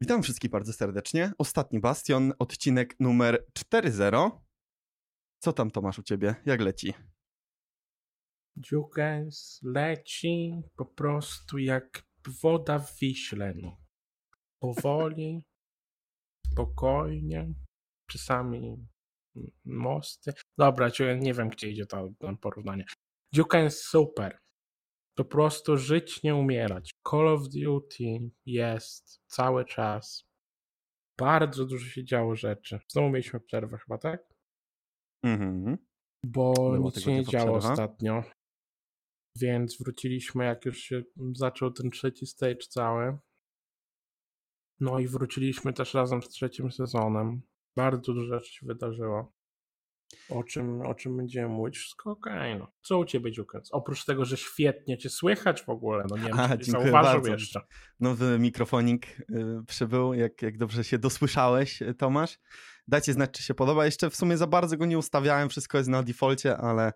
Witam wszystkich bardzo serdecznie. Ostatni Bastion, odcinek numer 4.0. Co tam Tomasz u ciebie? Jak leci? Dziukens leci po prostu jak woda w Wiśle. No. Powoli, spokojnie, czasami mosty. Dobra, nie wiem gdzie idzie to, porównanie. Dziukens super. Po prostu żyć, nie umierać. Call of Duty jest cały czas. Bardzo dużo się działo rzeczy. Znowu mieliśmy przerwę chyba, tak? Mhm. Bo Było nic się nie działo przerwa. ostatnio. Więc wróciliśmy, jak już się zaczął ten trzeci stage cały. No i wróciliśmy też razem z trzecim sezonem. Bardzo dużo rzeczy się wydarzyło. O czym, o czym będziemy mówić? Wszystko okej. no. Co u ciebie, Dziukens? Oprócz tego, że świetnie cię słychać w ogóle, no nie wiem, A, czy zauważył bardzo. jeszcze. Nowy mikrofonik y, przybył, jak, jak dobrze się dosłyszałeś, y, Tomasz. Dajcie znać, czy się podoba. Jeszcze w sumie za bardzo go nie ustawiałem, wszystko jest na defaulcie, ale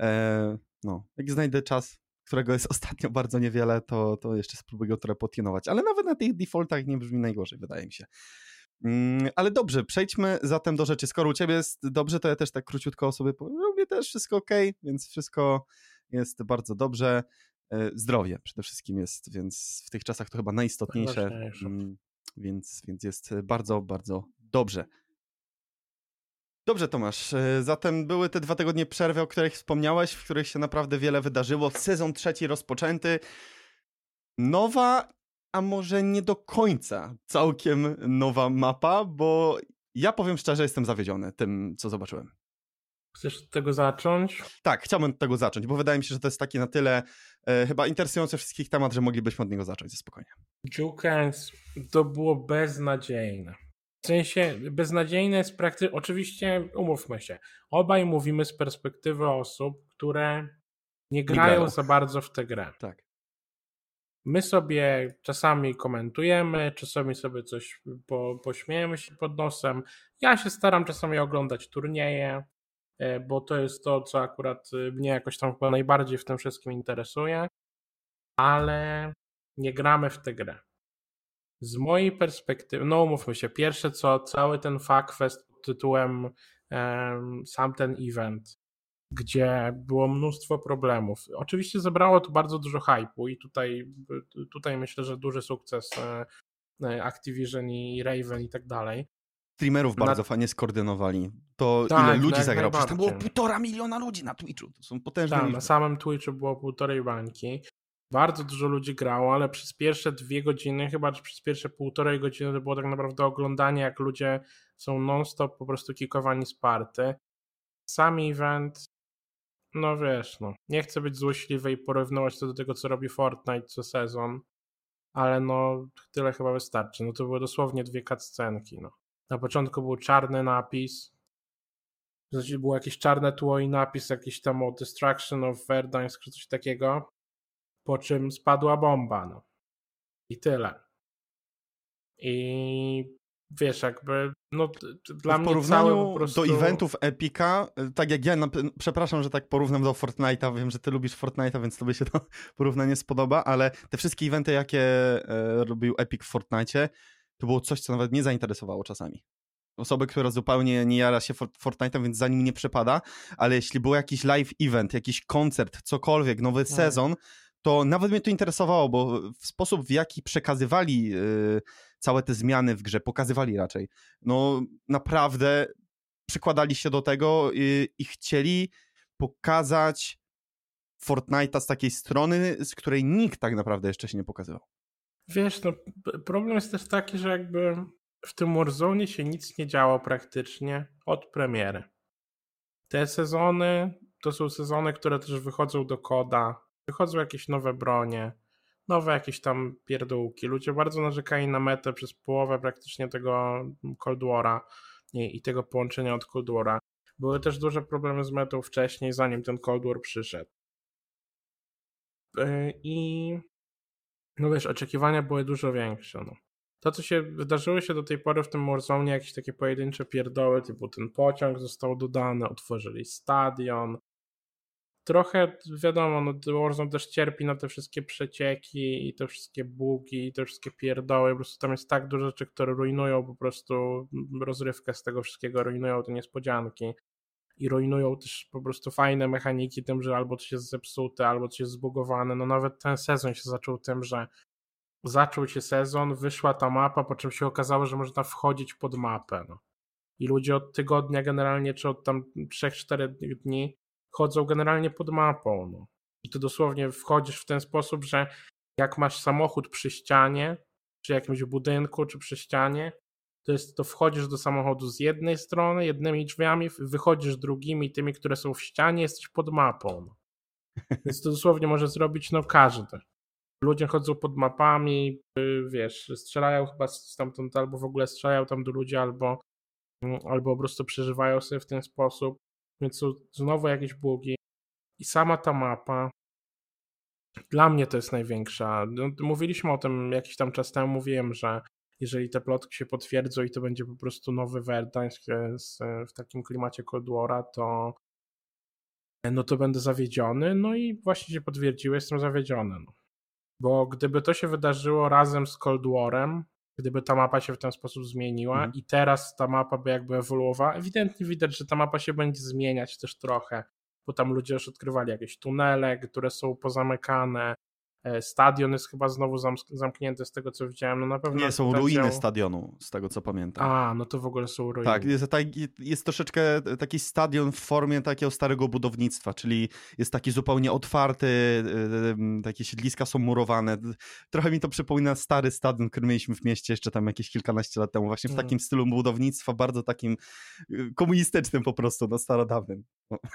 e, no, jak znajdę czas, którego jest ostatnio bardzo niewiele, to, to jeszcze spróbuję go trochę potinować. Ale nawet na tych defaultach nie brzmi najgorzej, wydaje mi się. Mm, Ale dobrze, przejdźmy zatem do rzeczy. Skoro u ciebie jest dobrze, to ja też tak króciutko o sobie powiem. U mnie też wszystko ok, więc wszystko jest bardzo dobrze. E, Zdrowie przede wszystkim jest, więc w tych czasach to chyba najistotniejsze. Najważniejsze. Mm, Więc, więc jest bardzo, bardzo dobrze. Dobrze, Tomasz. e, Zatem były te dwa tygodnie przerwy, o których wspomniałeś, w których się naprawdę wiele wydarzyło. Sezon trzeci rozpoczęty. Nowa, a może nie do końca całkiem nowa mapa, bo ja powiem szczerze, jestem zawiedziony tym, co zobaczyłem. Chcesz od tego zacząć? Tak, chciałbym od tego zacząć, bo wydaje mi się, że to jest taki na tyle e, chyba interesujący wszystkich temat, że moglibyśmy od niego zacząć spokojnie. Jukens to było beznadziejne. W sensie beznadziejne jest praktycznie, oczywiście umówmy się, obaj mówimy z perspektywy osób, które nie grają grają. za bardzo w tę grę. Tak. My sobie czasami komentujemy, czasami sobie coś po, pośmiejemy się pod nosem. Ja się staram czasami oglądać turnieje, e, bo to jest to, co akurat e, mnie jakoś tam chyba najbardziej w tym wszystkim interesuje, ale nie gramy w tę grę. Z mojej perspektywy, no umówmy się, pierwsze co, cały ten fuckfest pod tytułem em, sam ten event, gdzie było mnóstwo problemów. Oczywiście zebrało to bardzo dużo hype'u i tutaj, tutaj myślę, że duży sukces e, e, Activision i Raven i tak dalej. Streamerów Na- bardzo fajnie skoordynowali. To Tak, ile ludzi zagrało? Przecież tam było półtora miliona ludzi na Twitchu. To są potężne Tak, liczby. na samym Twitchu było półtorej bańki. Bardzo dużo ludzi grało, ale przez pierwsze dwie godziny, chyba czy przez pierwsze półtorej godziny to było tak naprawdę oglądanie, jak ludzie są non-stop po prostu kikowani z party. Sam event, no wiesz, no, nie chcę być złośliwy i porównywać to do tego, co robi Fortnite co sezon, ale no, tyle chyba wystarczy. No to były dosłownie dwie cutscenki, no. Na początku był czarny napis, znaczy było jakieś czarne tło i napis jakiś tam o Destruction of Verdansk czy coś takiego, po czym spadła bomba, no. I tyle. I wiesz, jakby, no dla w mnie porównaniu po prostu... do eventów Epika, y, tak jak ja, na, przepraszam, że tak porównam do Fortnite'a, wiem, że ty lubisz Fortnite'a, więc tobie się to porównanie spodoba, ale te wszystkie eventy, jakie e, robił Epic w Fortnite'cie, to było coś, co nawet mnie zainteresowało czasami. Osoby, która zupełnie nie jara się Fort- Fortnite'em, więc za nim nie przepada, ale jeśli był jakiś live event, jakiś koncert, cokolwiek, nowy Tak. sezon, to nawet mnie to interesowało, bo w sposób, w jaki przekazywali y, całe te zmiany w grze, pokazywali raczej, no naprawdę przykładali się do tego i, i chcieli pokazać Fortnite'a z takiej strony, z której nikt tak naprawdę jeszcze się nie pokazywał. Wiesz, no, problem jest też taki, że jakby w tym Warzone się nic nie działo praktycznie od premiery. Te sezony to są sezony, które też wychodzą do koda, wychodzą jakieś nowe bronie, nowe jakieś tam pierdółki. Ludzie bardzo narzekali na metę przez połowę praktycznie tego Cold War'a i, i tego połączenia od Cold War'a. Były też duże problemy z metą wcześniej, zanim ten Cold War przyszedł. Yy, I no wiesz, oczekiwania były dużo większe. No. To, co się wydarzyło się do tej pory w tym Warzone, jakieś takie pojedyncze pierdoły, typu ten pociąg został dodany, otworzyli stadion. Trochę wiadomo, no Warzone też cierpi na te wszystkie przecieki i te wszystkie bugi i te wszystkie pierdoły, po prostu tam jest tak dużo rzeczy, które rujnują po prostu rozrywkę z tego wszystkiego, rujnują te niespodzianki i rujnują też po prostu fajne mechaniki tym, że albo coś jest zepsute, albo coś jest zbugowane, no nawet ten sezon się zaczął tym, że zaczął się sezon, wyszła ta mapa, po czym się okazało, że można wchodzić pod mapę, no. I ludzie od tygodnia generalnie, czy od tam 3-4 dni chodzą generalnie pod mapą. No. I ty dosłownie wchodzisz w ten sposób, że jak masz samochód przy ścianie, czy jakimś budynku, czy przy ścianie, to jest to wchodzisz do samochodu z jednej strony, jednymi drzwiami, wychodzisz drugimi, tymi, które są w ścianie, jesteś pod mapą. No. Więc to dosłownie może zrobić no każdy. Ludzie chodzą pod mapami, y, wiesz, strzelają chyba stamtąd, albo w ogóle strzelają tam do ludzi, albo, mm, albo po prostu przeżywają sobie w ten sposób. Więc są znowu jakieś bugi. I sama ta mapa, dla mnie to jest największa. No, mówiliśmy o tym jakiś tam czas temu, mówiłem, że jeżeli te plotki się potwierdzą i to będzie po prostu nowy Verdansk w takim klimacie Cold War'a, to no to będę zawiedziony. No i właśnie się potwierdziło, jestem zawiedziony. No. Bo gdyby to się wydarzyło razem z Cold War'em, gdyby ta mapa się w ten sposób zmieniła mhm. i teraz ta mapa by jakby ewoluowała, ewidentnie widać, że ta mapa się będzie zmieniać też trochę, bo tam ludzie już odkrywali jakieś tunele, które są pozamykane, stadion jest chyba znowu zamknięty z tego, co widziałem. No na pewno Nie, są ruiny stadionu, z tego co pamiętam. A, no to w ogóle są ruiny. Tak, jest, jest troszeczkę taki stadion w formie takiego starego budownictwa, czyli jest taki zupełnie otwarty, e, takie siedliska są murowane. Trochę mi to przypomina stary stadion, który mieliśmy w mieście jeszcze tam jakieś kilkanaście lat temu, właśnie w mm. takim stylu budownictwa, bardzo takim e, komunistycznym po prostu, no starodawnym.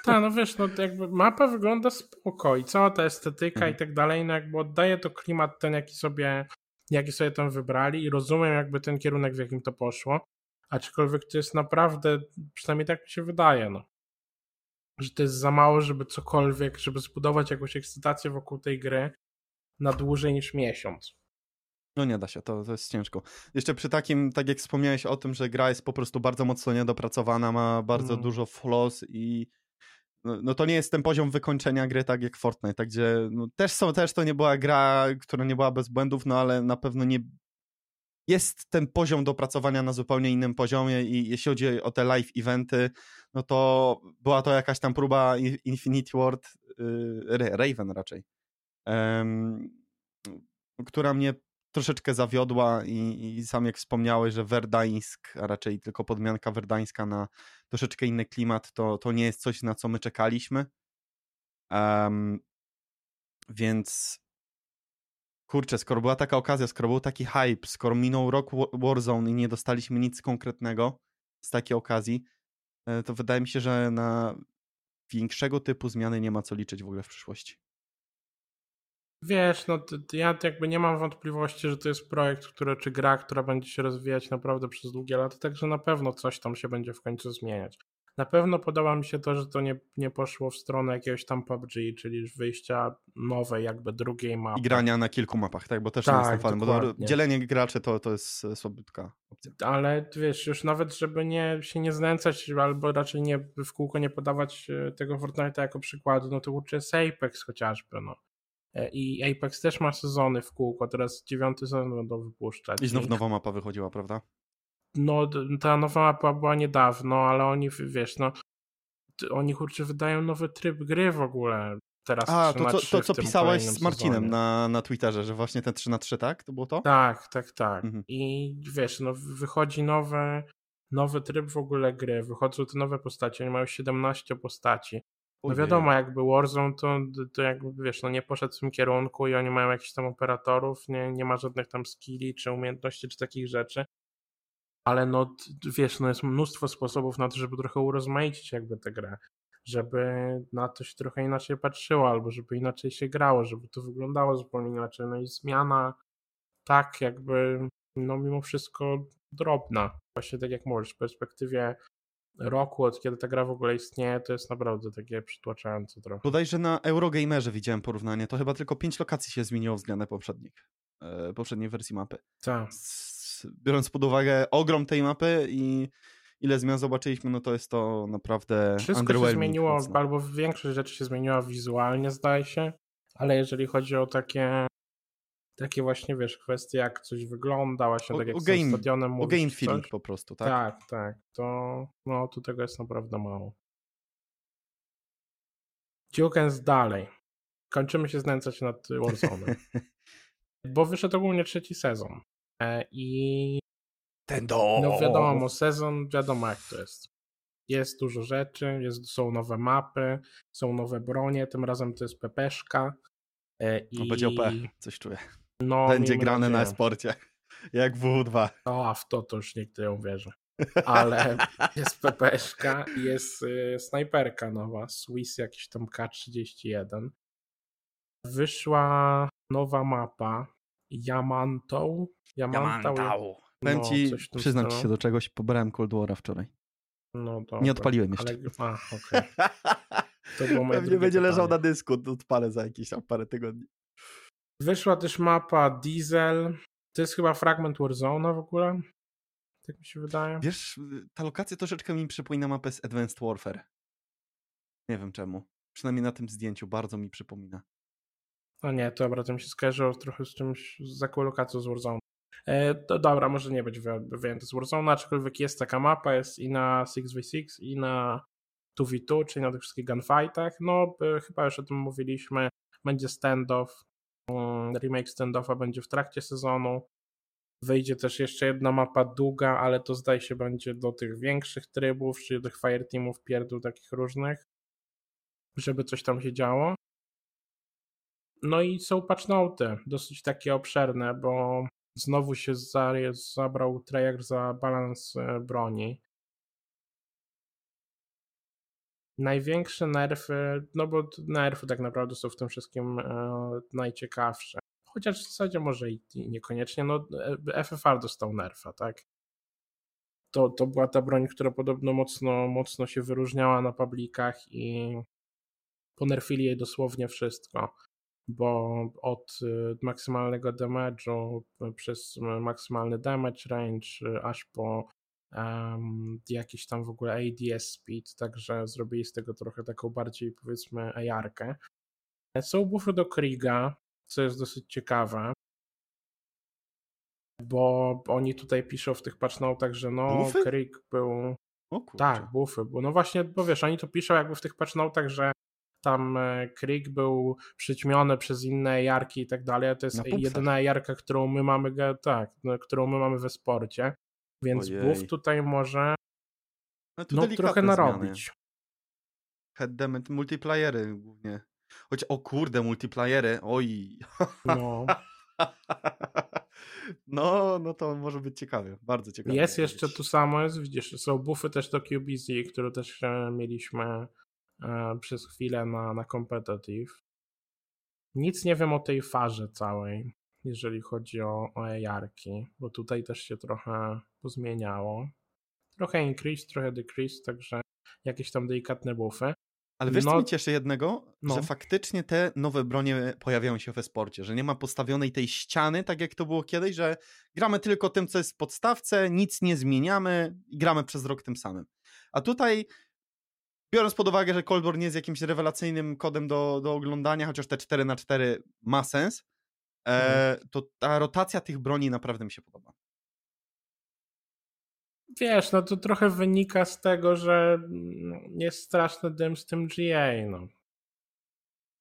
Tak, no wiesz, no jakby mapa wygląda spoko i cała ta estetyka mm. i tak dalej, no jakby oddaje to klimat ten, jaki sobie, jaki sobie tam wybrali i rozumiem jakby ten kierunek, w jakim to poszło, aczkolwiek to jest naprawdę, przynajmniej tak mi się wydaje, no, że to jest za mało, żeby cokolwiek, żeby zbudować jakąś ekscytację wokół tej gry na dłużej niż miesiąc. No nie da się, to, to jest ciężko. Jeszcze przy takim, tak jak wspomniałeś o tym, że gra jest po prostu bardzo mocno niedopracowana, ma bardzo mm. dużo flaws i no, no, to nie jest ten poziom wykończenia gry tak jak Fortnite, tak gdzie no, też, są, też to nie była gra, która nie była bez błędów, no ale na pewno nie jest ten poziom dopracowania na zupełnie innym poziomie i jeśli chodzi o te live eventy, no to była to jakaś tam próba Infinity Ward, yy, Raven raczej, yy, która mnie troszeczkę zawiodła i, i sam jak wspomniałeś, że Werdańsk, a raczej tylko podmianka werdańska na troszeczkę inny klimat, to, to nie jest coś, na co my czekaliśmy. Um, więc kurczę, skoro była taka okazja, skoro był taki hype, skoro minął rok Warzone i nie dostaliśmy nic konkretnego z takiej okazji, e, to wydaje mi się, że na większego typu zmiany nie ma co liczyć w ogóle w przyszłości. Wiesz, no ja jakby nie mam wątpliwości, że to jest projekt, który, czy gra, która będzie się rozwijać naprawdę przez długie lata, także na pewno coś tam się będzie w końcu zmieniać. Na pewno podoba mi się to, że to nie, nie poszło w stronę jakiegoś tam PUBG, czyli wyjścia nowej, jakby drugiej mapy. I grania na kilku mapach, tak? Bo też tak, nie jestem fanem, bo dzielenie graczy to, to jest e, słabiutka opcja. Ale wiesz, już nawet żeby nie, się nie znęcać, albo raczej nie w kółko nie podawać e, tego Fortnite'a jako przykładu, no to kurczę jest Apex chociażby, no. E, I Apex też ma sezony w kółko, teraz dziewiąty sezon będą wypuszczać. I znów nowa mapa wychodziła, prawda? No, ta nowa mapa była niedawno, ale oni, wiesz, no, oni kurczę wydają nowy tryb gry w ogóle. Teraz A, to, to, to co pisałeś z Marcinem na, na Twitterze, że właśnie ten 3 na 3 tak? To było to? Tak, tak, tak. Mhm. I wiesz, no wychodzi nowy, nowy tryb w ogóle gry, wychodzą te nowe postacie, oni mają 17 postaci. No wiadomo, jakby Warzone to, to jakby wiesz, no nie poszedł w tym kierunku i oni mają jakichś tam operatorów, nie, nie ma żadnych tam skilli, czy umiejętności, czy takich rzeczy. Ale no wiesz, no jest mnóstwo sposobów na to, żeby trochę urozmaicić jakby tę grę. Żeby na to się trochę inaczej patrzyło, albo żeby inaczej się grało, żeby to wyglądało zupełnie inaczej. No i zmiana tak jakby, no mimo wszystko drobna. Właśnie tak jak mówisz, w perspektywie roku, od kiedy ta gra w ogóle istnieje, to jest naprawdę takie przytłaczające trochę. Bodajże na Eurogamerze widziałem porównanie, to chyba tylko pięć lokacji się zmieniło względem poprzednich, e, poprzedniej wersji mapy. Tak. Biorąc pod uwagę ogrom tej mapy i, ile zmian zobaczyliśmy, no to jest to naprawdę Wszystko się zmieniło, mocno. albo większość rzeczy się zmieniła wizualnie, zdaje się, ale jeżeli chodzi o takie takie właśnie, wiesz, kwestie jak coś wygląda, właśnie o, tak jak o z game, stadionem mówisz, O game feeling po prostu, tak? Tak, tak, to no, tu tego jest naprawdę mało. Ciukens dalej. Kończymy się znęcać nad Warzone. bo wyszedł ogólnie trzeci sezon. E, I ten do. No wiadomo, sezon, wiadomo jak to jest. Jest dużo rzeczy, jest, są nowe mapy, są nowe bronie, tym razem to jest pepeszka. E, I... No będzie OP, coś czuję. No, będzie grane na sporcie, jak W2. No, a w to to już nikt nie uwierzy. Ale jest pepeszka i jest y, snajperka nowa, Swiss jakiś tam K31. Wyszła nowa mapa, Yamantą. Yamantą. Powiem no, ci, przyznam ci się do czegoś, pobrałem Cold War'a wczoraj. No dobra, Nie odpaliłem jeszcze. Ale... A, okay. To było moje Pewnie będzie pytanie. leżał na dysku, odpalę za jakieś tam parę tygodni. Wyszła też mapa Diesel. To jest chyba fragment Warzone w ogóle. Tak mi się wydaje. Wiesz, ta lokacja troszeczkę mi przypomina mapę z Advanced Warfare. Nie wiem czemu. Przynajmniej na tym zdjęciu bardzo mi przypomina. A nie, to dobra, to mi się skojarzyło trochę z czymś, z lokacją z Warzone. E, to dobra, może nie być wyjęty z Warzone, aczkolwiek jest taka mapa, jest i na 6v6, i na 2v2, czyli na tych wszystkich gunfightach. No, e, chyba już o tym mówiliśmy. Będzie standoff, mm, remake standoffa będzie w trakcie sezonu. Wyjdzie też jeszcze jedna mapa długa, ale to zdaje się będzie do tych większych trybów, czyli do tych fireteamów, pierdół takich różnych, żeby coś tam się działo. No i są patchnoty, dosyć takie obszerne, bo znowu się za, zabrał Treyarch za balans e, broni. Największe nerfy, no bo nerfy tak naprawdę są w tym wszystkim e, najciekawsze. Chociaż w zasadzie może i niekoniecznie, no e, FFR dostał nerfa, tak? To, to była ta broń, która podobno mocno, mocno się wyróżniała na publikach i ponerfili jej dosłownie wszystko bo od y, maksymalnego damage'u przez maksymalny damage range aż po um, jakiś tam w ogóle ADS speed, także zrobili z tego trochę taką bardziej powiedzmy AR-kę. Są buffy do Kriga, co jest dosyć ciekawe, bo oni tutaj piszą w tych patchnotach, że no buffy? Krieg był... tak, buffy, bo no właśnie, bo wiesz, oni to piszą jakby w tych patchnotach, że tam Krieg był przyćmiony przez inne jarki i tak dalej. To jest jedyna jarka, którą my mamy, tak, no, którą my mamy we sporcie. Więc Ojej. buff tutaj może no, no trochę narobić. Headdamage, multiplayery głównie. Choć o kurde, multiplayery, oj. No. No, no to może być ciekawe, bardzo ciekawe. Jest jeszcze tu samo, jest, widzisz, są buffy też do QBZ, które też mieliśmy E, przez chwilę na, na competitive. Nic nie wiem o tej farze całej, jeżeli chodzi o, o AR-ki, bo tutaj też się trochę pozmieniało. Trochę increase, trochę decrease, także jakieś tam delikatne buffy. Ale wiesz, no, co mi cieszy jednego? No. Że faktycznie te nowe bronie pojawiają się we sporcie, że nie ma postawionej tej ściany, tak jak to było kiedyś, że gramy tylko tym, co jest w podstawce, nic nie zmieniamy i gramy przez rok tym samym. A tutaj biorąc pod uwagę, że Colborn nie jest jakimś rewelacyjnym kodem do, do oglądania, chociaż te 4 na 4 ma sens, e, mhm. to ta rotacja tych broni naprawdę mi się podoba. Wiesz, no to trochę wynika z tego, że jest straszny dym z tym GA, no.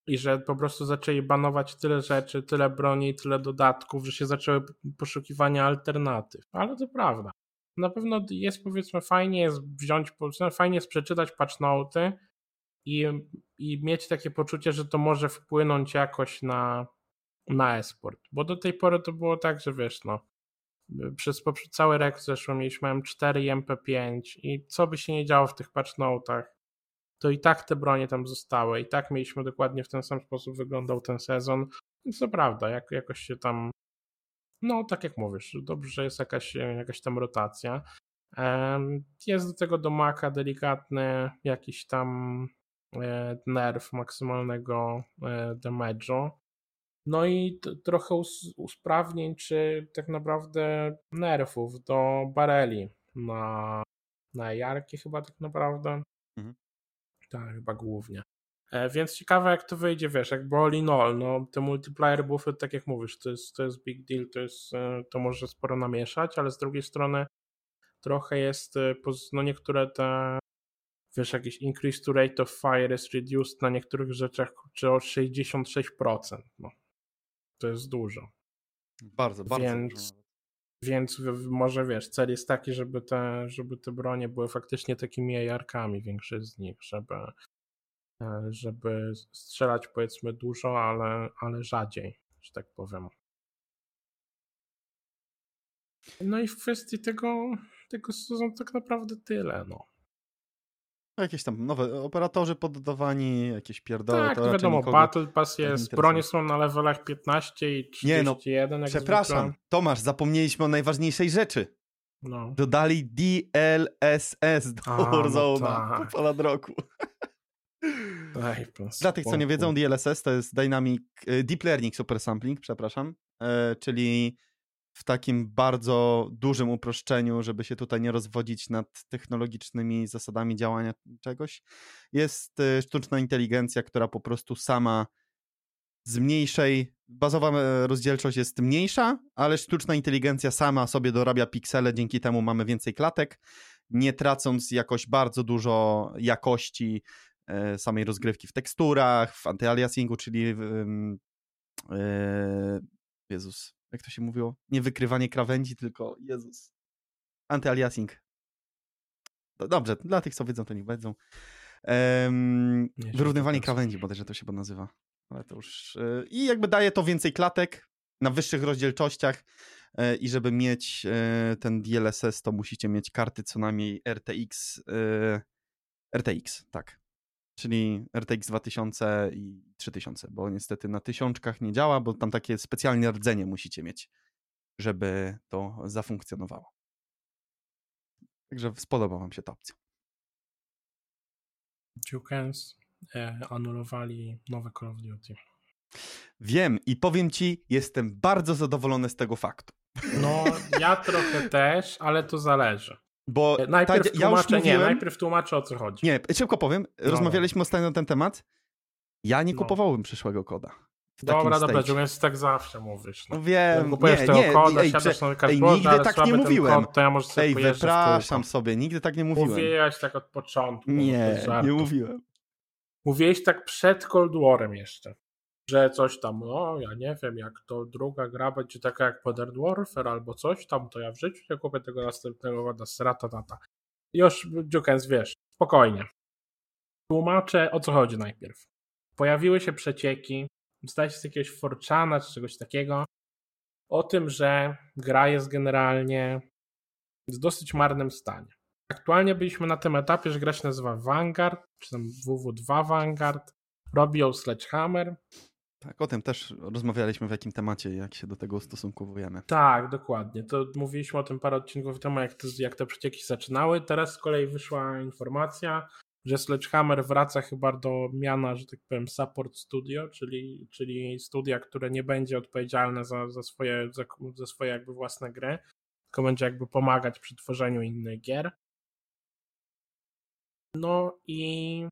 I że po prostu zaczęli banować tyle rzeczy, tyle broni, tyle dodatków, że się zaczęły poszukiwania alternatyw. Ale to prawda na pewno jest powiedzmy fajnie jest wziąć, fajnie jest przeczytać patchnoty i, i mieć takie poczucie, że to może wpłynąć jakoś na, na esport. Bo do tej pory to było tak, że wiesz, no, przez, cały rok zeszły mieliśmy M4 i MP5 i co by się nie działo w tych patchnotach, to i tak te bronie tam zostały, i tak mieliśmy dokładnie w ten sam sposób wyglądał ten sezon. Więc to prawda, jak, jakoś się tam no, tak jak mówisz, dobrze, że jest jakaś, jakaś tam rotacja. Jest do tego do maka delikatny jakiś tam e, nerw maksymalnego e, damage'u. No i trochę usprawnień, czy tak naprawdę nerfów do bareli na, na jarki chyba tak naprawdę. Mhm. Tak, chyba głównie. E, więc ciekawe jak to wyjdzie, wiesz, jakby all in all, no te multiplayer buffy, tak jak mówisz, to jest, to jest big deal, to jest, e, to może sporo namieszać, ale z drugiej strony trochę jest, e, no niektóre te, wiesz, jakiś increase to rate of fire is reduced na niektórych rzeczach, czy o 66%, no. To jest dużo. Bardzo, bardzo Więc- dużo. Więc może wiesz, cel jest taki, żeby te, żeby te bronie były faktycznie takimi jarkami, większość z nich, żeby, e, żeby strzelać powiedzmy dużo, ale, ale rzadziej, że tak powiem. No i w kwestii tego, tego sezonu tak naprawdę tyle, no. Jakieś tam nowe operatorzy poddawani, jakieś pierdoły. tak, to no wiadomo, nikogo... Battle Pass jest, bronie są na levelach 15 i 31, Nie, no, Przepraszam, zwykle. Tomasz, zapomnieliśmy o najważniejszej rzeczy. No. Dodali DLSS do no Warzone'a po ponad roku. Daj Dla tych, co nie wiedzą, DLSS to jest Dynamic e, Deep Learning Super Sampling, przepraszam, e, czyli w takim bardzo dużym uproszczeniu, żeby się tutaj nie rozwodzić nad technologicznymi zasadami działania czegoś, jest e, sztuczna inteligencja, która po prostu sama z mniejszej, bazowa e, rozdzielczość jest mniejsza, ale sztuczna inteligencja sama sobie dorabia piksele, dzięki temu mamy więcej klatek, nie tracąc jakoś bardzo dużo jakości e, samej rozgrywki w teksturach, w antyaliasingu, czyli w, e, Jezus, jak to się mówiło? Nie wykrywanie krawędzi, tylko Jezus. Antyaliasing. Do- Dobrze, dla tych, co wiedzą, to niech wiedzą. Em, Nie, wyrównywanie krawędzi, bodajże to się chyba nazywa. Ale to już... e, I jakby daje to więcej klatek na wyższych rozdzielczościach e, i żeby mieć e, ten DLSS, to musicie mieć karty co najmniej RTX RTX, tak. Czyli RTX 2000 i 3000, bo niestety na tysiączkach nie działa, bo tam takie specjalne rdzenie musicie mieć, żeby to zafunkcjonowało. Także spodoba wam się ta opcja. Jukens e, anulowali nowe Call of Duty. Wiem i powiem ci, jestem bardzo zadowolony z tego faktu. No, ja trochę też, ale to zależy. Bo E, Najpierw ta, ja już tłumaczę, mówiłem, nie, najpierw tłumaczę o co chodzi. nie, szybko powiem, rozmawialiśmy ostatnio na ten temat. Ja nie No. kupowałem przyszłego koda. Dobra, dobra. Jukens tak zawsze mówisz. No. No wiem, Kupujesz nie, tego nie, koda, ej, siadasz prze- na ej, nigdy tak nie mówiłem. Kod, to ja może sobie Ej, wypraszam sobie, nigdy tak nie mówiłem. Mówiłeś tak od początku. Nie, nie mówiłem. Mówiłeś tak przed Cold Warem jeszcze, że coś tam, no ja nie wiem, jak to druga gra będzie taka jak Modern Warfare albo coś tam, to ja w życiu nie kupię tego następnego woda srata tata. Już, Jukens, wiesz, spokojnie. Tłumaczę, o co chodzi najpierw. Pojawiły się przecieki, zdaje się z jakiegoś Forczana czy czegoś takiego, o tym, że gra jest generalnie w dosyć marnym stanie. Aktualnie byliśmy na tym etapie, że gra się nazywa Vanguard, czy tam WW2 Vanguard. Robi ją Sledgehammer. Tak, o tym też rozmawialiśmy w jakim temacie, jak się do tego ustosunkowujemy. Tak, dokładnie. To mówiliśmy o tym parę odcinków temu, jak te, jak te przecieki zaczynały. Teraz z kolei wyszła informacja, że Sledgehammer wraca chyba do miana, że tak powiem, support studio, czyli, czyli studia, które nie będzie odpowiedzialne za, za, swoje, za, za swoje jakby własne gry, tylko będzie jakby pomagać przy tworzeniu innych gier. No i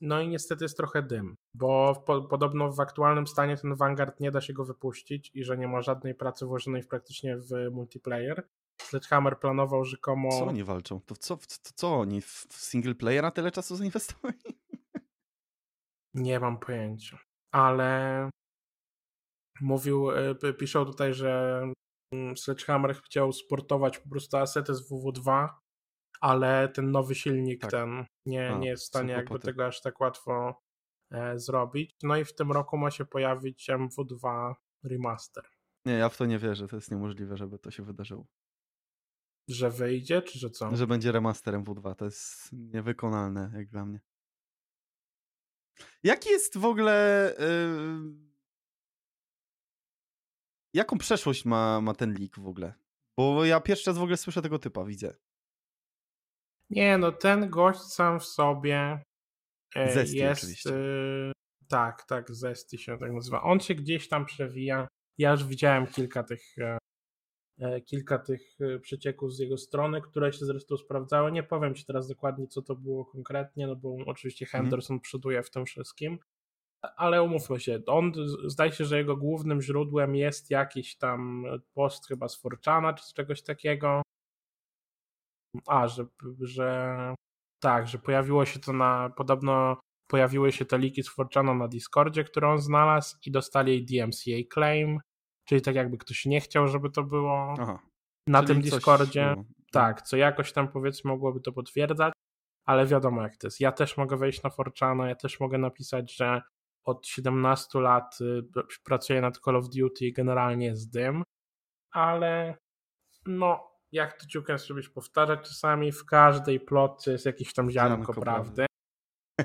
no i niestety jest trochę dym, bo po, podobno w aktualnym stanie ten Vanguard nie da się go wypuścić i że nie ma żadnej pracy włożonej w praktycznie w multiplayer. Sledgehammer planował rzekomo... Co oni walczą? To co, to co oni w single playera tyle czasu zainwestowali? Nie mam pojęcia, ale mówił, p- piszą tutaj, że mm, Sledgehammer chciał sportować po prostu asety z WW2, ale ten nowy silnik Tak. ten nie, A, nie jest w stanie jakby kłopoty. tego aż tak łatwo e, zrobić. No i w tym roku ma się pojawić MW2 Remaster. Nie, ja w to nie wierzę, to jest niemożliwe, żeby to się wydarzyło. Że wyjdzie, czy że co? Że będzie remasterem W2, to jest niewykonalne, jak dla mnie. Jaki jest w ogóle... Yy... Jaką przeszłość ma, ma ten leak w ogóle? Bo ja pierwszy raz w ogóle słyszę tego typa, widzę. Nie, no ten gość sam w sobie e, Zesty jest. oczywiście. e, tak, tak, Zesty się tak nazywa. On się gdzieś tam przewija. Ja już widziałem kilka tych, e, e, kilka tych przecieków z jego strony, które się zresztą sprawdzały. Nie powiem Ci teraz dokładnie, co to było konkretnie, no bo oczywiście mhm. Henderson mhm. przoduje w tym wszystkim, ale umówmy się, on zdaje się, że jego głównym źródłem jest jakiś tam post chyba z Forczana czy z czegoś takiego. A, że, że tak, że pojawiło się to na, podobno pojawiły się te liki z Forczana na Discordzie, które on znalazł i dostali DMCA claim, czyli tak jakby ktoś nie chciał, żeby to było Aha. na czyli tym Discordzie. Coś... Tak, co jakoś tam powiedzmy mogłoby to potwierdzać, ale wiadomo jak to jest. Ja też mogę wejść na Forczana, ja też mogę napisać, że od 17 lat y, pracuję nad Call of Duty i generalnie jest dym, ale no, jak to Ciuken żebyś powtarzać czasami, w każdej plotce jest jakieś tam ziarnko prawdy.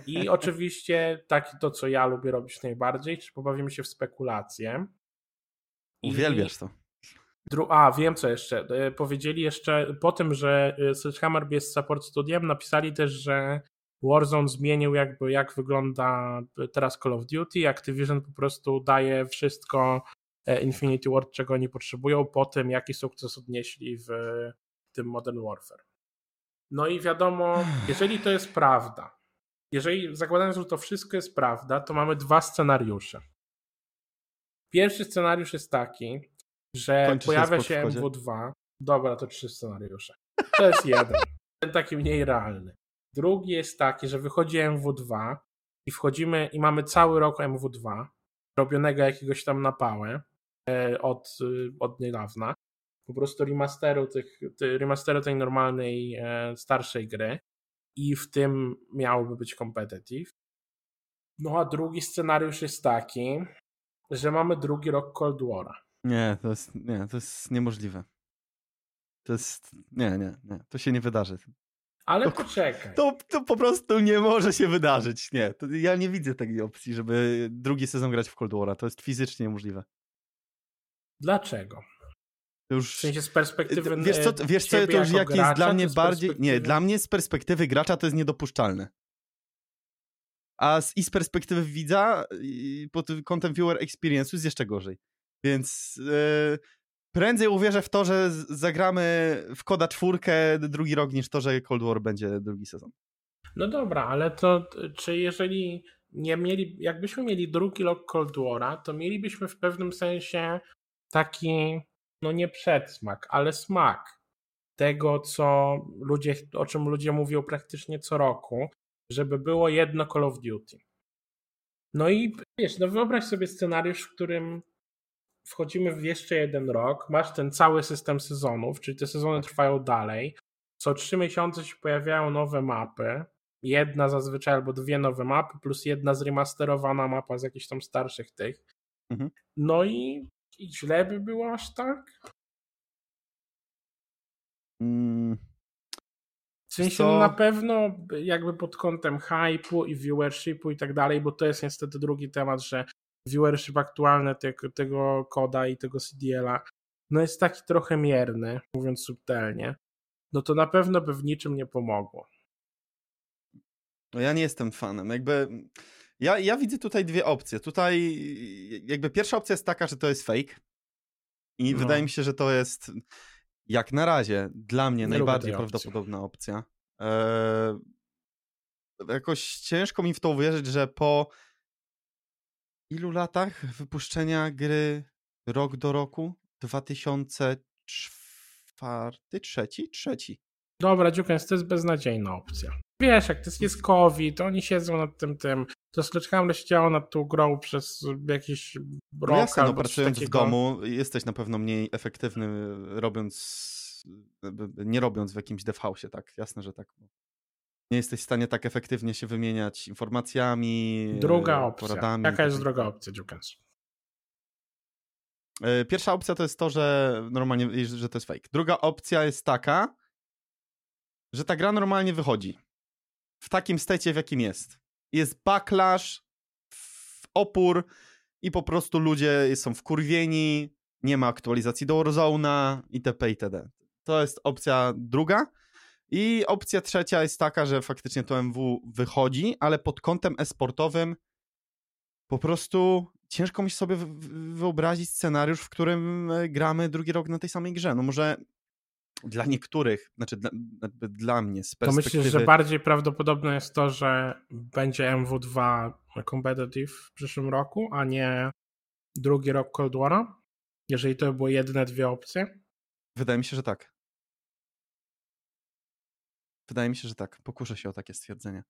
I oczywiście takie to, co ja lubię robić najbardziej, czy pobawimy się w spekulacje. Uwielbiasz to. A, wiem co jeszcze. E, powiedzieli jeszcze po tym, że e, Sledgehammer jest support studiem, napisali też, że Warzone zmienił jakby jak wygląda teraz Call of Duty. Activision po prostu daje wszystko Infinity Ward, czego oni potrzebują, po tym jaki sukces odnieśli w tym Modern Warfare. No i wiadomo, jeżeli to jest prawda, jeżeli zakładając, że to wszystko jest prawda, to mamy dwa scenariusze. Pierwszy scenariusz jest taki, że Kończy pojawia się, się MW2. Dobra, to trzy scenariusze. To jest jeden. Ten taki mniej realny. Drugi jest taki, że wychodzi MW2 i wchodzimy i mamy cały rok MW2, robionego jakiegoś tam na pałę e, od, e, od niedawna. Po prostu remasteru, tych, remasteru tej normalnej, e, starszej gry i w tym miałoby być competitive. No a drugi scenariusz jest taki, że mamy drugi rok Cold War'a. Nie, to jest, nie, to jest niemożliwe. To jest, nie, nie, nie, to się nie wydarzy. Ale to, poczekaj. To, to po prostu nie może się wydarzyć, nie. To, ja nie widzę takiej opcji, żeby drugi sezon grać w Cold War'a. To jest fizycznie niemożliwe. Dlaczego? Już... W sensie z perspektywy Wiesz co, wiesz co to już jak jest dla mnie bardziej... Nie, dla mnie z perspektywy gracza to jest niedopuszczalne. A z, i z perspektywy widza pod kątem viewer experience'u jest jeszcze gorzej. Więc yy, prędzej uwierzę w to, że zagramy w Koda czwórkę drugi rok, niż to, że Cold War będzie drugi sezon. No dobra, ale to czy jeżeli nie mieli, jakbyśmy mieli drugi rok Cold War'a, to mielibyśmy w pewnym sensie taki no nie przedsmak, ale smak tego, co ludzie, o czym ludzie mówią praktycznie co roku, żeby było jedno Call of Duty. No i wiesz, no wyobraź sobie scenariusz, w którym wchodzimy w jeszcze jeden rok, masz ten cały system sezonów, czyli te sezony trwają dalej, co trzy miesiące się pojawiają nowe mapy, jedna zazwyczaj albo dwie nowe mapy, plus jedna zremasterowana mapa z jakichś tam starszych tych. Mhm. No i i źle by było aż tak? Mm. W sensie no na pewno jakby pod kątem hype'u i viewershipu i tak dalej, bo to jest niestety drugi temat, że viewership aktualny tego, tego koda i tego CDL-a no jest taki trochę mierny, mówiąc subtelnie, no to na pewno by w niczym nie pomogło. No ja nie jestem fanem. Jakby ja, ja widzę tutaj dwie opcje. Tutaj jakby pierwsza opcja jest taka, że to jest fake. I no. wydaje mi się, że to jest jak na razie dla mnie nie najbardziej prawdopodobna opcja. Eee, jakoś ciężko mi w to uwierzyć, że po ilu latach wypuszczenia gry rok do roku? 2004, trzeci? Trzeci. Dobra, Dziukens, to jest beznadziejna opcja. Wiesz, jak to jest COVID, oni siedzą nad tym tym. To Sledgehammer siedziało nad tą grą przez jakiś rok no jasne, no, pracując takiego... w domu jesteś na pewno mniej efektywny robiąc, nie robiąc w jakimś devhouse'ie, tak? Jasne, że tak. Nie jesteś w stanie tak efektywnie się wymieniać informacjami, Druga opcja. Poradami, Jaka jest tak druga opcja, Dziukens? E, pierwsza opcja to jest to, że normalnie, że to jest fake. Druga opcja jest taka, że ta gra normalnie wychodzi w takim stecie, w jakim jest. Jest backlash, opór i po prostu ludzie są wkurwieni, nie ma aktualizacji do Warzone'a itp. itd. To jest opcja druga. I opcja trzecia jest taka, że faktycznie to MW wychodzi, ale pod kątem esportowym po prostu ciężko mi sobie wyobrazić scenariusz, w którym e, gramy drugi rok na tej samej grze. No może dla niektórych, znaczy dla, dla mnie z perspektywy... To myślisz, że bardziej prawdopodobne jest to, że będzie MW2 competitive w przyszłym roku, a nie drugi rok Cold War'a? Jeżeli to były jedyne dwie opcje? Wydaje mi się, że tak. Wydaje mi się, że tak. Pokuszę się o takie stwierdzenie.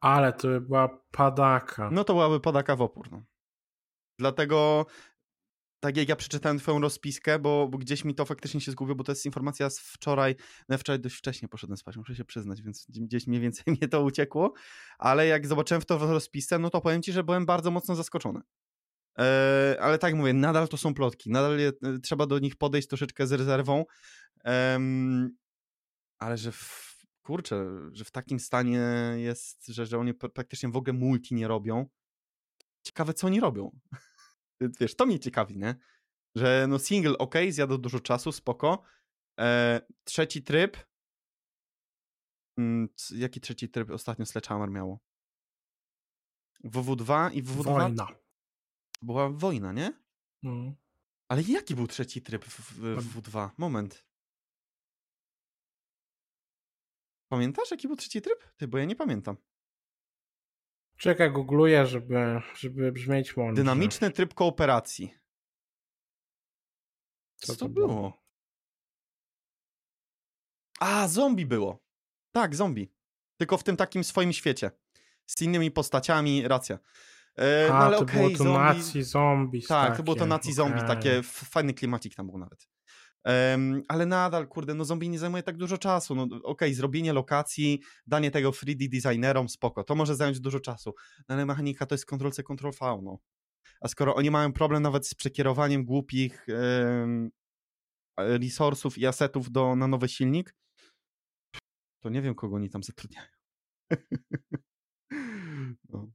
Ale to by była padaka. No to byłaby padaka w opór. No. Dlatego tak jak ja przeczytałem twoją rozpiskę, bo, bo, gdzieś mi to faktycznie się zgubiło, bo to jest informacja z wczoraj, no ja wczoraj dość wcześnie poszedłem spać, muszę się przyznać, więc gdzieś mniej więcej mnie to uciekło, ale jak zobaczyłem w to rozpiskę, no to powiem ci, że byłem bardzo mocno zaskoczony. Eee, ale tak mówię, nadal to są plotki, nadal je, e, trzeba do nich podejść troszeczkę z rezerwą, eee, ale że w, kurczę, że w takim stanie jest, że, że oni praktycznie w ogóle multi nie robią, ciekawe co oni robią. Wiesz, to mnie ciekawi, nie? Że no single, ok, zjadł dużo czasu, spoko. E, trzeci tryb. Mm, jaki trzeci tryb ostatnio Sledgehammer miało? WW2 i WW2? Wojna. Była wojna, nie? Mm. Ale jaki był trzeci tryb w, w, w WW2? Moment. Pamiętasz, jaki był trzeci tryb? Ty, bo ja nie pamiętam. Czekaj, googluję, żeby, żeby brzmieć mądrze. Dynamiczny tryb kooperacji. Co, Co to było? było? A, zombie było. Tak, zombie. Tylko w tym takim swoim świecie. Z innymi postaciami, racja. E, A, no ale to okay, było to zombie... nazi zombie. Tak, takie. to było to nazi zombie, okay. takie fajny klimacik tam był nawet. Um, ale nadal, kurde, no zombie nie zajmuje tak dużo czasu. No okej, okay, zrobienie lokacji, danie tego 3D designerom, spoko, to może zająć dużo czasu. No, ale mechanika to jest Ctrl-C, Ctrl-V, no. A skoro oni mają problem nawet z przekierowaniem głupich um, resursów i asetów do, na nowy silnik, to nie wiem, kogo oni tam zatrudniają. no.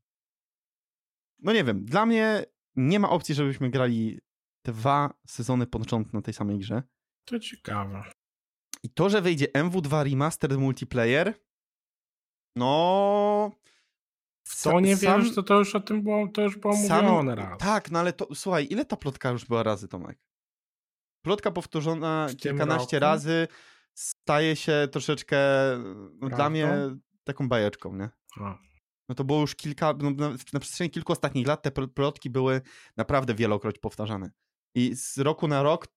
no nie wiem, dla mnie nie ma opcji, żebyśmy grali dwa sezony rząd na tej samej grze. To ciekawe. I to, że wyjdzie MW2 Remastered Multiplayer, no... To nie sam, wiesz, to, to już o tym było, to już było sam, mówione raz. Tak, no ale to, słuchaj, ile ta plotka już była razy, Tomek? Plotka powtórzona kilkanaście roku? razy staje się troszeczkę no, dla mnie taką bajeczką, nie? A. No to było już kilka, no, na, na przestrzeni kilku ostatnich lat te plotki były naprawdę wielokroć powtarzane. I z roku na rok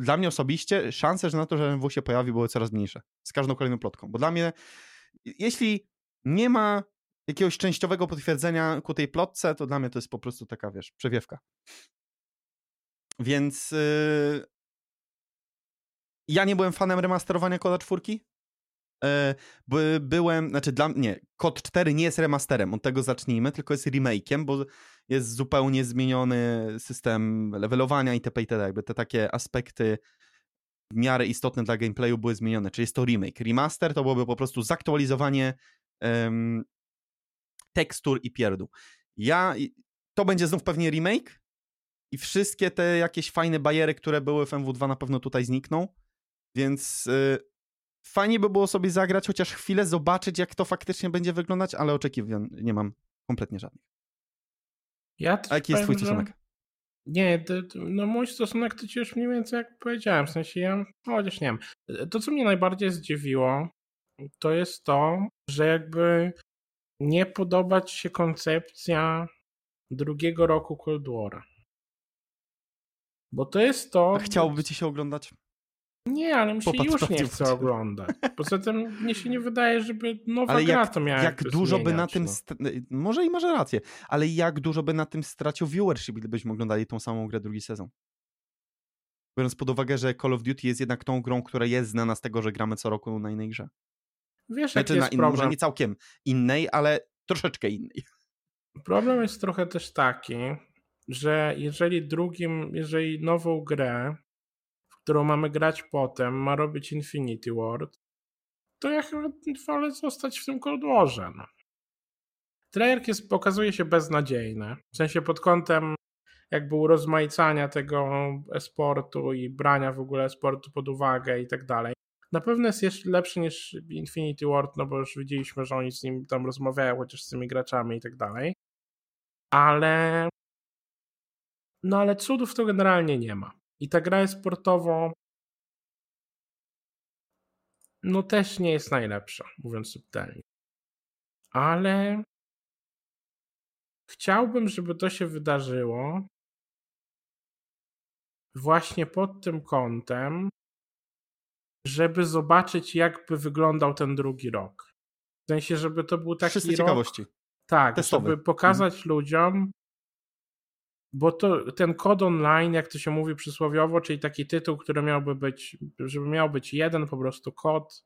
dla mnie osobiście szanse że na to, że MW się pojawi, były coraz mniejsze. Z każdą kolejną plotką. Bo dla mnie, jeśli nie ma jakiegoś częściowego potwierdzenia ku tej plotce, to dla mnie to jest po prostu taka, wiesz, przewiewka. Więc yy... ja nie byłem fanem remasterowania Koda 4. Yy, byłem, znaczy dla mnie, Kod 4 nie jest remasterem, od tego zacznijmy, tylko jest remake'iem, bo jest zupełnie zmieniony system levelowania itp. itd. Jakby te takie aspekty w miarę istotne dla gameplayu były zmienione. Czyli jest to remake. Remaster to byłoby po prostu zaktualizowanie um, tekstur i pierdół. Ja, to będzie znów pewnie remake i wszystkie te jakieś fajne bariery, które były w MW2 na pewno tutaj znikną, więc y, fajnie by było sobie zagrać chociaż chwilę, zobaczyć jak to faktycznie będzie wyglądać, ale oczekiwań nie mam kompletnie żadnych. Ja A jaki jest twój stosunek? Nie, to, no mój stosunek to ci już mniej więcej jak powiedziałem, w sensie ja, chociaż nie wiem. To, co mnie najbardziej zdziwiło, to jest to, że jakby nie podoba ci się koncepcja drugiego roku Cold War'a. Bo to jest to... Chciałoby ci się oglądać? Nie, ale mi się Popatrz, już nie chce oglądać. Poza tym mnie się nie wydaje, żeby nowa ale gra jak, to miała jak dużo by na tym... No. Może i masz rację, ale jak dużo by na tym stracił viewership, gdybyśmy oglądali tą samą grę drugi sezon? Biorąc pod uwagę, że Call of Duty jest jednak tą grą, która jest znana z tego, że gramy co roku na innej grze. Wiesz, znaczy, jaki jest na, problem? Może nie całkiem innej, ale troszeczkę innej. Problem jest trochę też taki, że jeżeli drugim, jeżeli nową grę którą mamy grać potem, ma robić Infinity Ward, to ja chyba wolę zostać w tym Cold Warze. No. Trailer jest, pokazuje się beznadziejny. W sensie pod kątem jakby urozmaicania tego esportu i brania w ogóle esportu pod uwagę i tak dalej. Na pewno jest jeszcze lepszy niż Infinity Ward, no bo już widzieliśmy, że oni z nim tam rozmawiają chociaż z tymi graczami i tak dalej. ale no ale cudów to generalnie nie ma. I ta gra jest sportowo no też nie jest najlepsza, mówiąc subtelnie. Ale chciałbym, żeby to się wydarzyło właśnie pod tym kątem, żeby zobaczyć, jakby wyglądał ten drugi rok. W sensie, żeby to był taki Wszyscy rok... ciekawości. Tak, Testowy. żeby pokazać mhm. ludziom, bo to ten kod online, jak to się mówi przysłowiowo, czyli taki tytuł, który miałby być, żeby miał być jeden po prostu kod,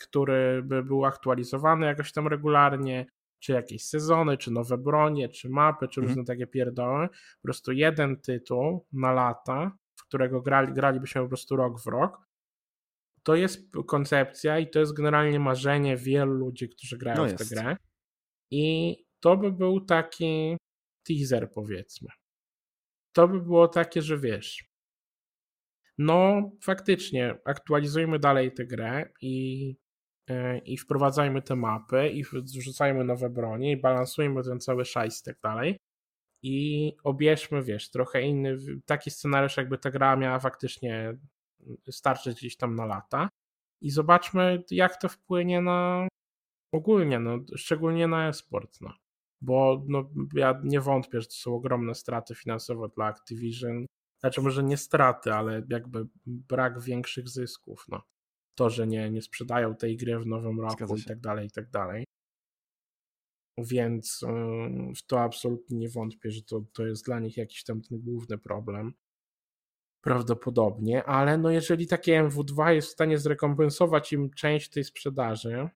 który by był aktualizowany jakoś tam regularnie, czy jakieś sezony, czy nowe bronie, czy mapy, czy różne mhm. takie pierdoły. Po prostu jeden tytuł na lata, w którego grali, gralibyśmy po prostu rok w rok. To jest koncepcja i to jest generalnie marzenie wielu ludzi, którzy grają no w tę grę. I to by był taki teaser, powiedzmy. To by było takie, że wiesz, no faktycznie aktualizujmy dalej tę grę i, yy, i wprowadzajmy te mapy i wrzucajmy nowe bronie i balansujmy ten cały szajs i tak dalej i obierzmy, wiesz, trochę inny, taki scenariusz jakby ta gra miała faktycznie starczyć gdzieś tam na lata i zobaczmy jak to wpłynie na ogólnie, no, szczególnie na e-sport, no. Bo no, ja nie wątpię, że to są ogromne straty finansowe dla Activision. Znaczy może nie straty, ale jakby brak większych zysków, no. To, że nie, nie sprzedają tej gry w nowym roku i tak dalej, i tak dalej. Więc w to absolutnie nie wątpię, że to, to jest dla nich jakiś tam ten główny problem. Prawdopodobnie, ale no jeżeli takie MW2 jest w stanie zrekompensować im część tej sprzedaży,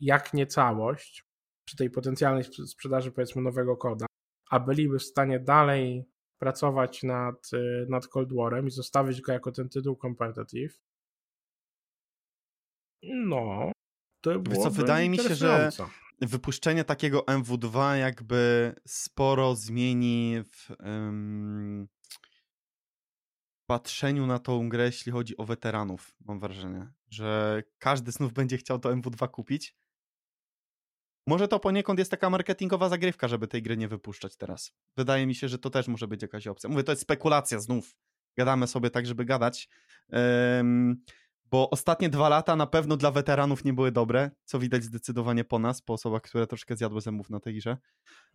jak nie całość, przy tej potencjalnej sprzedaży powiedzmy nowego koda, a byliby w stanie dalej pracować nad, y, nad Cold Warem i zostawić go jako ten tytuł competitive, no, to było co, wydaje mi się, że wypuszczenie takiego MW2 jakby sporo zmieni w um, patrzeniu na tą grę, jeśli chodzi o weteranów, mam wrażenie, że każdy znów będzie chciał to MW2 kupić. Może to poniekąd jest taka marketingowa zagrywka, żeby tej gry nie wypuszczać teraz. Wydaje mi się, że to też może być jakaś opcja. Mówię, to jest spekulacja znów. Gadamy sobie tak, żeby gadać. Um, bo ostatnie dwa lata na pewno dla weteranów nie były dobre, co widać zdecydowanie po nas, po osobach, które troszkę zjadły zębów na tej grze.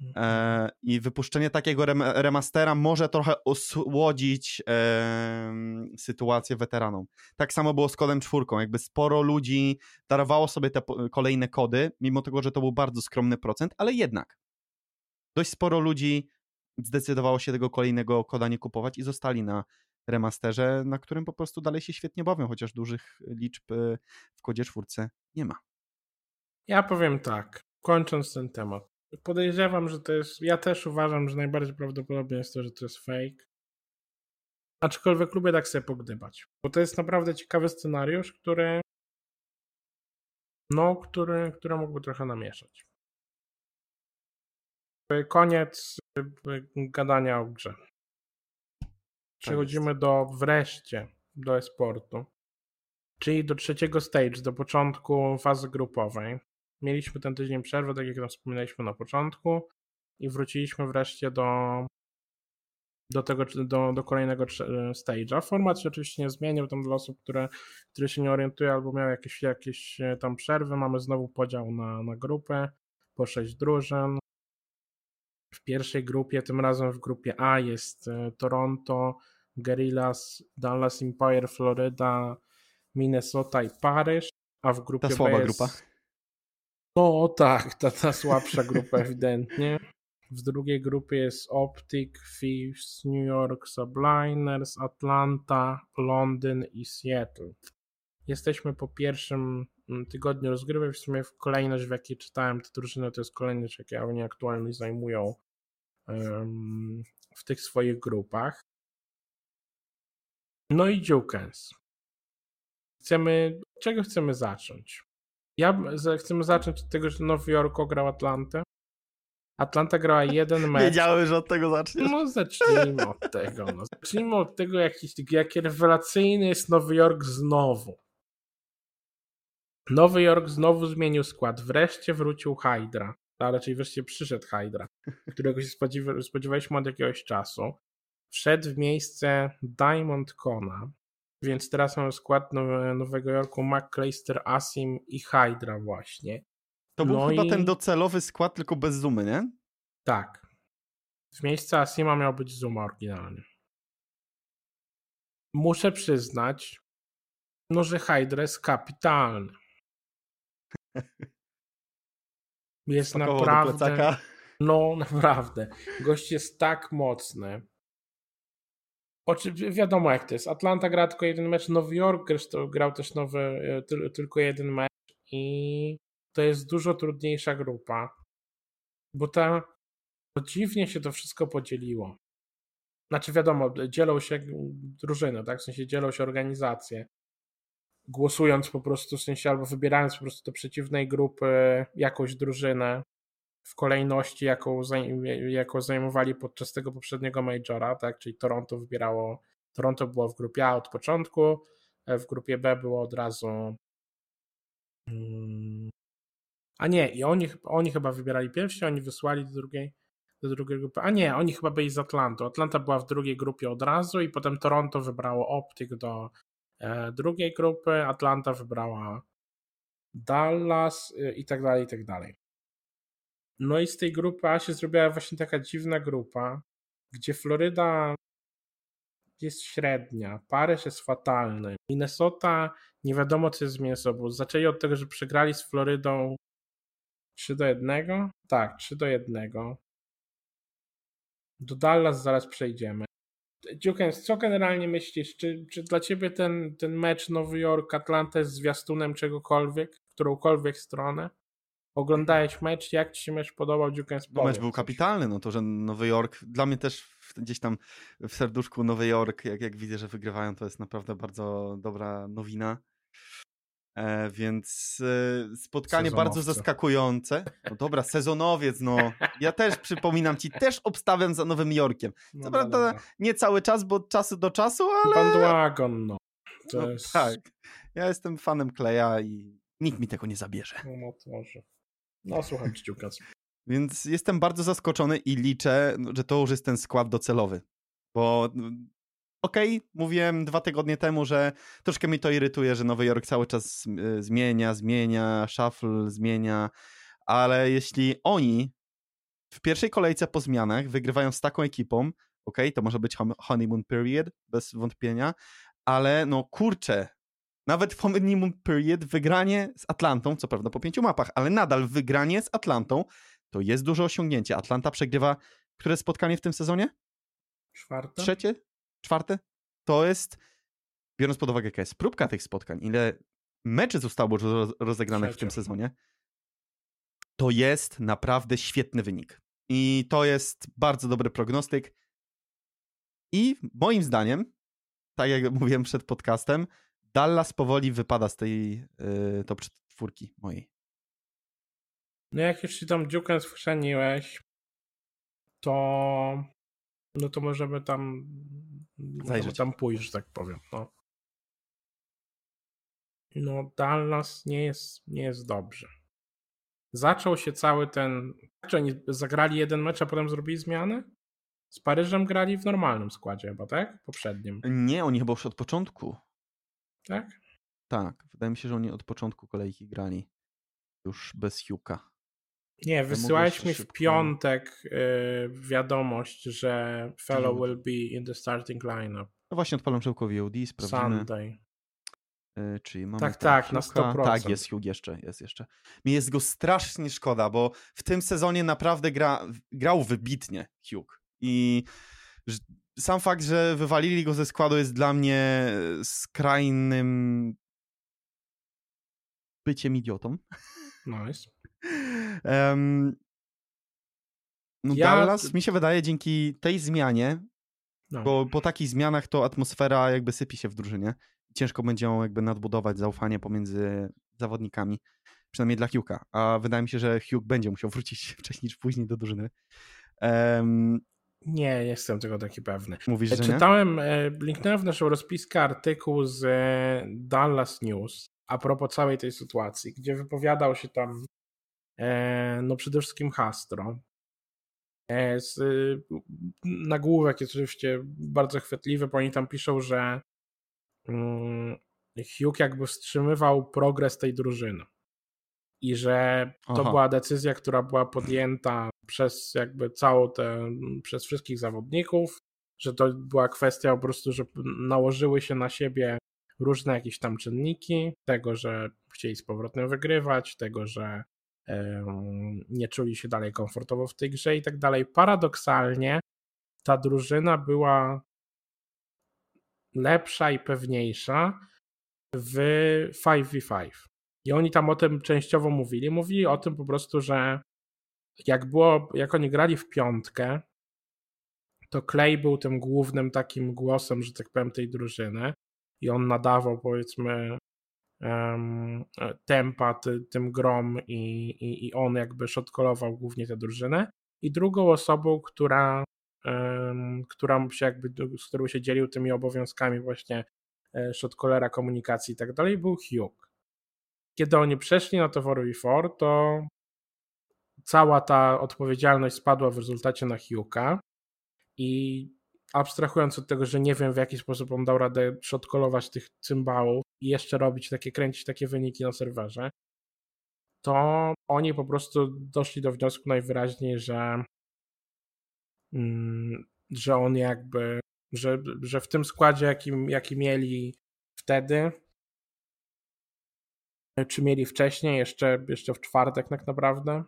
Mhm. E, I wypuszczenie takiego rem remastera może trochę osłodzić e, sytuację weteranom. Tak samo było z kodem czwórką, jakby sporo ludzi darowało sobie te kolejne kody, mimo tego, że to był bardzo skromny procent, ale jednak dość sporo ludzi zdecydowało się tego kolejnego koda nie kupować i zostali na remasterze, na którym po prostu dalej się świetnie bawią, chociaż dużych liczb e, w kodzie czwórce nie ma. Ja powiem tak, kończąc ten temat. Podejrzewam, że to jest. Ja też uważam, że najbardziej prawdopodobne jest to, że to jest fake. Aczkolwiek lubię tak sobie pogdybać. Bo to jest naprawdę ciekawy scenariusz, który. No, który, który mógłby trochę namieszać. Koniec gadania o grze. Przechodzimy do wreszcie do esportu, czyli do trzeciego stage, do początku fazy grupowej. Mieliśmy ten tydzień przerwy, tak jak wspominaliśmy na początku, i wróciliśmy wreszcie do, do, tego, do, do kolejnego stage'a. Format się oczywiście nie zmienił, tam dla osób, które, które się nie orientują albo miały jakieś, jakieś e, tam przerwy, mamy znowu podział na, na grupę po sześć drużyn. W pierwszej grupie, tym razem w grupie A jest e, Toronto, Guerrillas, Dallas Empire, Florida, Minnesota i Paryż, a w grupie ta słaba B jest... grupa. No tak, ta, ta słabsza grupa ewidentnie. W drugiej grupie jest Optic, Thieves, New York Subliners, Atlanta, Londyn i Seattle. Jesteśmy po pierwszym mm, tygodniu rozgrywek. W sumie kolejność, w jakiej czytałem te drużyny, to jest kolejność, jakie oni aktualnie zajmują um, w tych swoich grupach. No i Jukens. Chcemy, czego chcemy zacząć? Ja chcemy zacząć od tego, że Nowy Jork ograł Atlantę. Atlanta grała jeden mecz. Wiedziałem, że od tego zaczniesz. No zacznijmy od tego. No. Zacznijmy od tego, jaki, jaki rewelacyjny jest Nowy Jork znowu. Nowy Jork znowu zmienił skład. Wreszcie wrócił Hydra. a raczej wreszcie przyszedł Hydra, którego się spodziewa, spodziewaliśmy od jakiegoś czasu. Wszedł w miejsce Diamond Cona, więc teraz mamy skład Nowe, Nowego Jorku McClayster, Asim i Hydra właśnie. To był No chyba i- ten docelowy skład, tylko bez zoomy, nie? Tak. W miejsce Asima miał być Zuma oryginalnie. Muszę przyznać, no, że Hydra jest kapitalny. Jest naprawdę. No, naprawdę. Gość jest tak mocny. Oczy, wiadomo jak to jest. Atlanta gra tylko jeden mecz, Nowy Jork grał też nowy, e, tyl, tylko jeden mecz i to jest dużo trudniejsza grupa, bo ta bo dziwnie się to wszystko podzieliło. Znaczy wiadomo, dzielą się drużyny, tak? W sensie dzielą się organizacje. Głosując po prostu, w sensie albo wybierając po prostu do przeciwnej grupy jakąś drużynę w kolejności, jaką, jaką zajmowali podczas tego poprzedniego Majora, tak? Czyli Toronto wybierało, Toronto było w grupie A od początku, e, w grupie B było od razu mm, a nie, i oni, oni chyba wybierali pierwsi, oni wysłali do drugiej, do drugiej grupy. A nie, oni chyba byli z Atlantą. Atlanta była w drugiej grupie od razu i potem Toronto wybrało Optik do e, drugiej grupy, Atlanta wybrała Dallas e, i tak dalej, i tak dalej. No i z tej grupy A się zrobiła właśnie taka dziwna grupa, gdzie Floryda jest średnia, Paryż jest fatalny, Minnesota nie wiadomo co jest z Minnesota. Zaczęli od tego, że przegrali z Florydą 3 do 1? Tak, 3 do 1. Do Dallas zaraz przejdziemy. Dziukens, co generalnie myślisz? Czy, czy dla ciebie ten, ten mecz Nowy Jork Atlanta jest zwiastunem czegokolwiek, którąkolwiek stronę? Oglądałeś mecz, jak ci się mecz podobał? Dziukens, No, mecz był kapitalny, no to, że Nowy Jork, dla mnie też gdzieś tam w serduszku Nowy Jork, jak, jak widzę, że wygrywają, to jest naprawdę bardzo dobra nowina. E, więc e, spotkanie bardzo zaskakujące. No dobra, sezonowiec, no. Ja też przypominam ci, też obstawiam za Nowym Jorkiem. No, Co prawda Nie cały czas, bo od czasu do czasu, ale... Bandwagon, no. To no, jest... Tak. Ja jestem fanem Kleja i nikt mi tego nie zabierze. No, no to może. No słucham cię. Więc jestem bardzo zaskoczony i liczę, że to już jest ten skład docelowy. Bo mm, okej, mówiłem dwa tygodnie temu, że troszkę mi to irytuje, że Nowy Jork cały czas y, zmienia, zmienia, shuffle zmienia, ale jeśli oni w pierwszej kolejce po zmianach wygrywają z taką ekipą, okej, to może być hon- honeymoon period, bez wątpienia, ale no kurczę, nawet w honeymoon period wygranie z Atlantą, co prawda po pięciu mapach, ale nadal wygranie z Atlantą to jest duże osiągnięcie. Atlanta przegrywa które spotkanie w tym sezonie? Czwarte? Trzecie? Czwarte? To jest, biorąc pod uwagę, jaka jest próbka tych spotkań, ile meczy zostało rozegranych w tym Trzecie. sezonie, to jest naprawdę świetny wynik. I to jest bardzo dobry prognostyk. I moim zdaniem, tak jak mówiłem przed podcastem, Dallas powoli wypada z tej yy, top czwórki mojej. No jak już się tam Dziukens wchrzaniłeś, to no to możemy tam Zajrzeć. tam pójść, że tak powiem. No. no Dallas nie jest, nie jest dobrze. Zaczął się cały ten... Czy oni zagrali jeden mecz, a potem zrobili zmiany? Z Paryżem grali w normalnym składzie chyba, tak? Poprzednim, Nie, oni chyba już od początku. Tak? Tak, wydaje mi się, że oni od początku kolejki grali. Już bez Huka. Nie, wysyłałeś mi w szybko- piątek y, wiadomość, że fellow No. will be in the starting lineup No właśnie odpalam Żełko VOD, sprawdzimy. Sunday. Y, Czy mamy Tak, tak, na Hugh'a? 100%. Tak, jest Hugh jeszcze, jest jeszcze. Mi jest go strasznie szkoda, bo w tym sezonie naprawdę gra, grał wybitnie Hugh. I sam fakt, że wywalili go ze składu jest dla mnie skrajnym byciem idiotą. Nice. Em, no Ja- Dallas mi się wydaje dzięki tej zmianie, No. bo po takich zmianach to atmosfera jakby sypie się w drużynie. Ciężko będzie ją jakby nadbudować zaufanie pomiędzy zawodnikami, przynajmniej dla Hugh'a. A wydaje mi się, że Hugh będzie musiał wrócić wcześniej czy później do drużyny. Em, Nie, nie jestem tego taki pewny. mówisz, że nie? Czytałem, e, linknąłem w naszą rozpiskę artykuł z e, Dallas News a propos całej tej sytuacji, gdzie wypowiadał się tam E, no przede wszystkim Hastro. E, z, nagłówek jest oczywiście bardzo chwytliwy, bo oni tam piszą, że mm, Hugh jakby wstrzymywał progres tej drużyny i że to Aha. była decyzja, która była podjęta przez jakby całą tę, przez wszystkich zawodników, że to była kwestia po prostu, że nałożyły się na siebie różne jakieś tam czynniki, tego, że chcieli z powrotem wygrywać, tego, że nie czuli się dalej komfortowo w tej grze i tak dalej. Paradoksalnie ta drużyna była lepsza i pewniejsza w 5v5. I oni tam o tym częściowo mówili. Mówili o tym po prostu, że jak było, jak oni grali w piątkę, to Clay był tym głównym takim głosem, że tak powiem, tej drużyny i on nadawał powiedzmy um, tempa ty, tym grom i, i, i on jakby shotkolował głównie tę drużynę i drugą osobą, która, um, która się jakby, z którą się dzielił tymi obowiązkami właśnie e, shotkolera, komunikacji i tak dalej był Hugh. Kiedy oni przeszli na to 4v4, to cała ta odpowiedzialność spadła w rezultacie na Hugh'a i abstrahując od tego, że nie wiem w jaki sposób on dał radę shotkolować tych cymbałów i jeszcze robić takie, kręcić takie wyniki na serwerze, to oni po prostu doszli do wniosku najwyraźniej, że mm, że on jakby, że, że w tym składzie, jaki, jaki mieli wtedy, czy mieli wcześniej, jeszcze, jeszcze w czwartek tak naprawdę,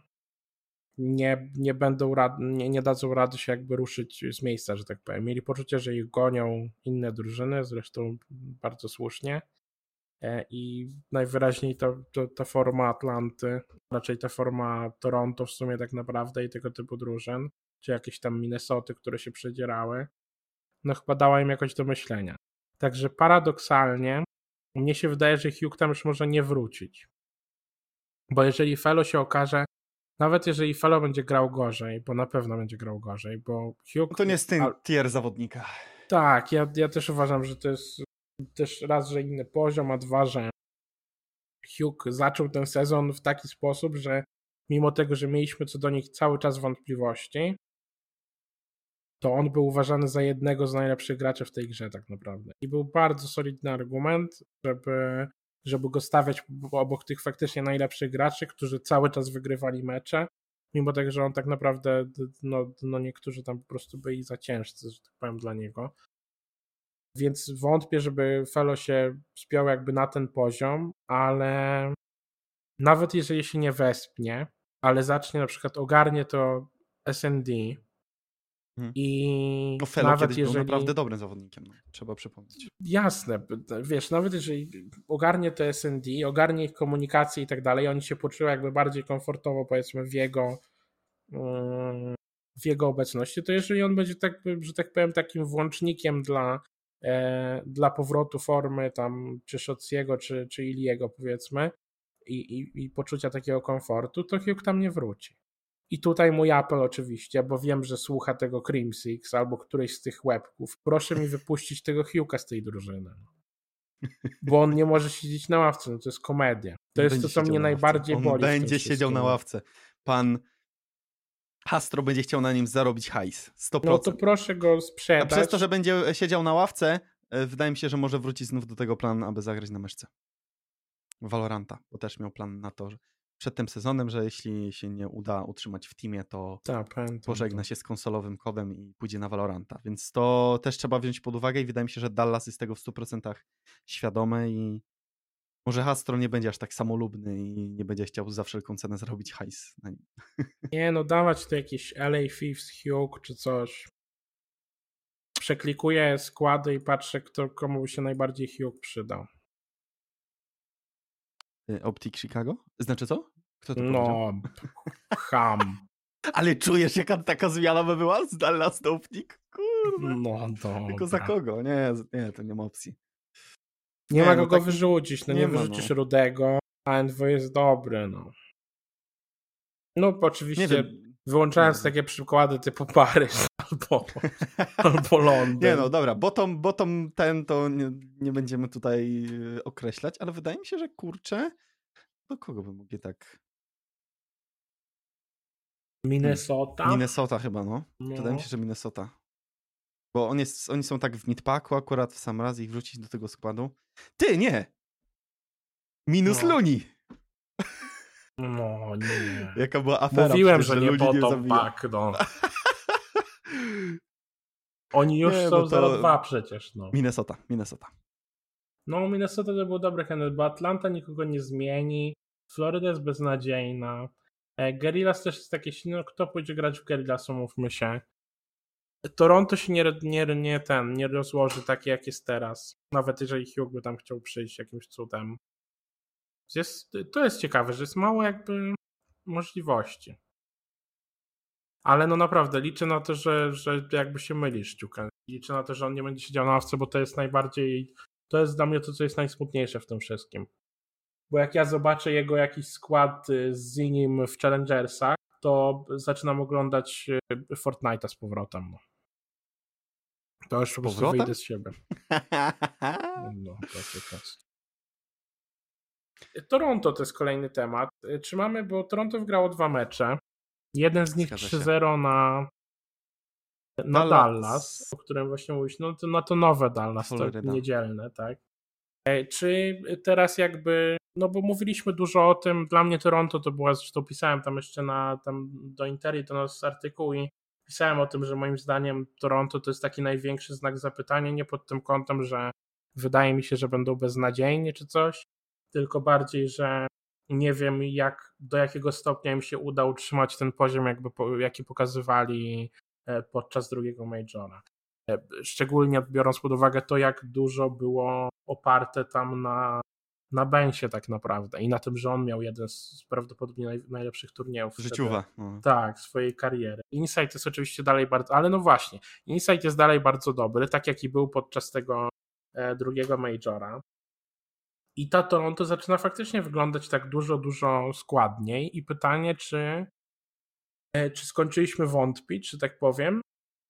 nie, nie będą rad, nie, nie dadzą rady się jakby ruszyć z miejsca, że tak powiem. Mieli poczucie, że ich gonią inne drużyny, zresztą bardzo słusznie. E, I najwyraźniej to, ta forma Atlanty, raczej ta forma Toronto w sumie tak naprawdę i tego typu drużyn, czy jakieś tam Minnesoty, które się przedzierały, no chyba dała im jakoś do myślenia. Także paradoksalnie mnie się wydaje, że Hugh tam już może nie wrócić. Bo jeżeli Felo się okaże, nawet jeżeli Felo będzie grał gorzej, bo na pewno będzie grał gorzej, bo Hugh... No to nie jest ten tier zawodnika. Tak, ja, ja też uważam, że to jest też raz, że inny poziom, a dwa, że Hugh zaczął ten sezon w taki sposób, że mimo tego, że mieliśmy co do nich cały czas wątpliwości, to on był uważany za jednego z najlepszych graczy w tej grze tak naprawdę. I był bardzo solidny argument, żeby, żeby go stawiać obok tych faktycznie najlepszych graczy, którzy cały czas wygrywali mecze, mimo tego, że on tak naprawdę, no, no niektórzy tam po prostu byli za ciężcy, że tak powiem, dla niego. Więc wątpię, żeby Felo się spiął jakby na ten poziom, ale nawet jeżeli się nie wespnie, ale zacznie na przykład ogarnie to SND, Hmm. I no Felo nawet jeżeli... był naprawdę dobrym zawodnikiem, no, trzeba przypomnieć. Jasne, wiesz, nawet jeżeli ogarnie to SND, ogarnie ich komunikację i tak dalej, oni się poczują jakby bardziej komfortowo powiedzmy w jego mm, w jego obecności, to jeżeli on będzie tak, że tak powiem, takim włącznikiem dla, e, dla powrotu formy tam czy Szociego, czy, czy Iliego powiedzmy i, i, i poczucia takiego komfortu, to Hugh tam nie wróci. I tutaj mój apel oczywiście, bo wiem, że słucha tego Crimsix albo któryś z tych webków. Proszę mi wypuścić tego Hugh'a z tej drużyny. Bo on nie może siedzieć na ławce, no to jest komedia. To jest to, co mnie najbardziej on boli. będzie siedział na ławce. Pan Hastro będzie chciał na nim zarobić hajs. 100%. No to proszę go sprzedać. A przez to, że będzie siedział na ławce, e, wydaje mi się, że może wrócić znów do tego planu, aby zagrać na myszce. Valoranta, bo też miał plan na to, że przed tym sezonem, że jeśli się nie uda utrzymać w teamie, to Ta, pamiętam, pożegna się z konsolowym kodem i pójdzie na Valoranta. Więc to też trzeba wziąć pod uwagę i wydaje mi się, że Dallas jest tego w 100% świadomy i może Hastro nie będzie aż tak samolubny i nie będzie chciał za wszelką cenę zrobić hajs na nim. Nie, no dawać to jakieś LA Thieves, Hugh czy coś. Przeklikuję składy i patrzę, kto, komu się najbardziej Hugh przydał. Y, Optik Chicago? Znaczy co? Kto to No, ham. Ale czujesz, jaka taka zmiana by była z Dallas do Optik? Kurde. No dobra. Tylko za kogo? Nie, nie, to nie ma opcji. Nie, nie ma no kogo tak... wyrzucić, no nie, nie wyrzucisz no. Rudego, a NW jest dobry, no. No oczywiście wyłączając takie przykłady typu Paryż albo, albo Londyn. Nie no, dobra, bottom, bottom ten to nie, nie będziemy tutaj y, określać, ale wydaje mi się, że kurczę, do kogo by mogli tak Minnesota? Minnesota chyba, no. No. Wydaje mi się, że Minnesota. Bo on jest, oni są tak w midpacku akurat w sam raz ich wrzucić do tego składu. Ty, nie! Minus No. Luni! No nie. Jaka była afera Mówiłem, przecież, że nie Luni po to pak, no. Oni już Nie, są bo to- 0-2 przecież, no. Minnesota, Minnesota. No, Minnesota to był dobry kandydat, bo Atlanta nikogo nie zmieni, Florida jest beznadziejna, e, Guerrillas też jest takie silne, no kto pójdzie grać w Guerrillas, umówmy się. Toronto się nie, nie, nie ten, nie rozłoży takie jak jest teraz, nawet jeżeli Hugh by tam chciał przyjść jakimś cudem. Jest, to jest ciekawe, że jest mało jakby możliwości. Ale no naprawdę, liczę na to, że, że jakby się mylisz, Ciuka. Liczę na to, że on nie będzie siedział na ławce, bo to jest najbardziej to jest dla mnie to, co jest najsmutniejsze w tym wszystkim. Bo jak ja zobaczę jego jakiś skład y, z nim w Challengersach, to zaczynam oglądać y, Fortnite'a z powrotem. No. To już po prostu powrotem? wyjdę z siebie. No, to jest. Toronto to jest kolejny temat. Y, Czy mamy, bo Toronto wygrało dwa mecze. Jeden z nich Zgadza się. 3-0 na, na Dallas. Dallas, o którym właśnie mówisz. No to, no to nowe Dallas, to niedzielne, tak? E, Czy teraz jakby, no bo mówiliśmy dużo o tym, dla mnie Toronto to była, zresztą pisałem tam jeszcze na, tam do Interi to nas artykuł i pisałem o tym, że moim zdaniem Toronto to jest taki największy znak zapytania, nie pod tym kątem, że wydaje mi się, że będą beznadziejni czy coś, tylko bardziej, że nie wiem jak, do jakiego stopnia im się uda utrzymać ten poziom, jakby, jaki pokazywali e, podczas drugiego Majora. E, Szczególnie biorąc pod uwagę to, jak dużo było oparte tam na, na Bensie tak naprawdę i na tym, że on miał jeden z prawdopodobnie naj, najlepszych turniejów. Życiowa. No. Tak, swojej kariery. Insight jest oczywiście dalej bardzo, ale no właśnie, Insight jest dalej bardzo dobry, tak jak i był podczas tego e, drugiego Majora. I ta Toronto zaczyna faktycznie wyglądać tak dużo, dużo składniej i pytanie, czy, e, czy skończyliśmy wątpić, że tak powiem,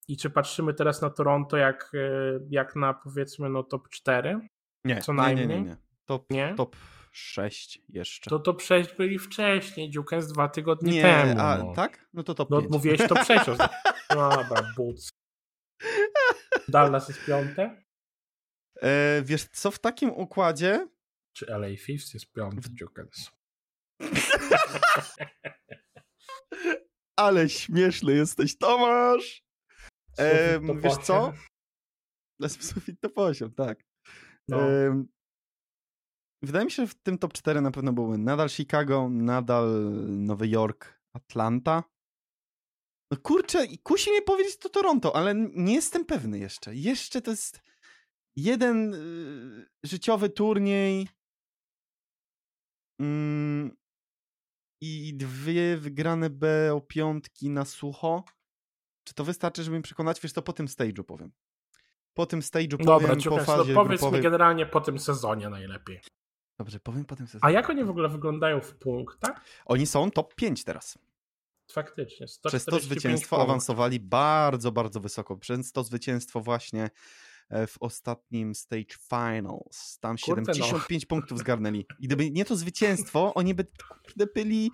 i czy patrzymy teraz na Toronto jak, e, jak na powiedzmy no top 4, Nie, Co nie, nie, najmniej? nie, nie. Top, Nie? top 6 jeszcze. to to przejść byli wcześniej, Dziukens dwa tygodnie nie, temu. a no. tak? No to top No 5. mówiłeś to przecież. No dobra, buc. Dallas jest piąte? E, wiesz co, w takim układzie Czy LA Fifth jest piąty, Dziukens? ale śmieszny jesteś, Tomasz! To wiesz co? sufit top 8, tak. No. Em, wydaje mi się, że w tym top 4 na pewno były nadal Chicago, nadal Nowy Jork, Atlanta. No kurczę, i kusi mnie powiedzieć to Toronto, ale nie jestem pewny jeszcze. Jeszcze to jest jeden y, życiowy turniej mm, i dwie wygrane BO piątki na sucho. Czy to wystarczy, żeby mi przekonać? Wiesz, to po tym stage'u powiem. Po tym stage'u powiem, Dobra, po fazie no powiedz grupowej. mi generalnie po tym sezonie najlepiej. Dobrze, powiem po tym A sezonie. jak oni w ogóle wyglądają w punktach? Oni są top 5 teraz. Faktycznie. Przez to 145 zwycięstwo punktów. awansowali bardzo, bardzo wysoko. Przez to zwycięstwo właśnie w ostatnim stage finals. Tam Kurde no. 75 punktów zgarnęli. I gdyby nie to zwycięstwo, oni by kurde, byli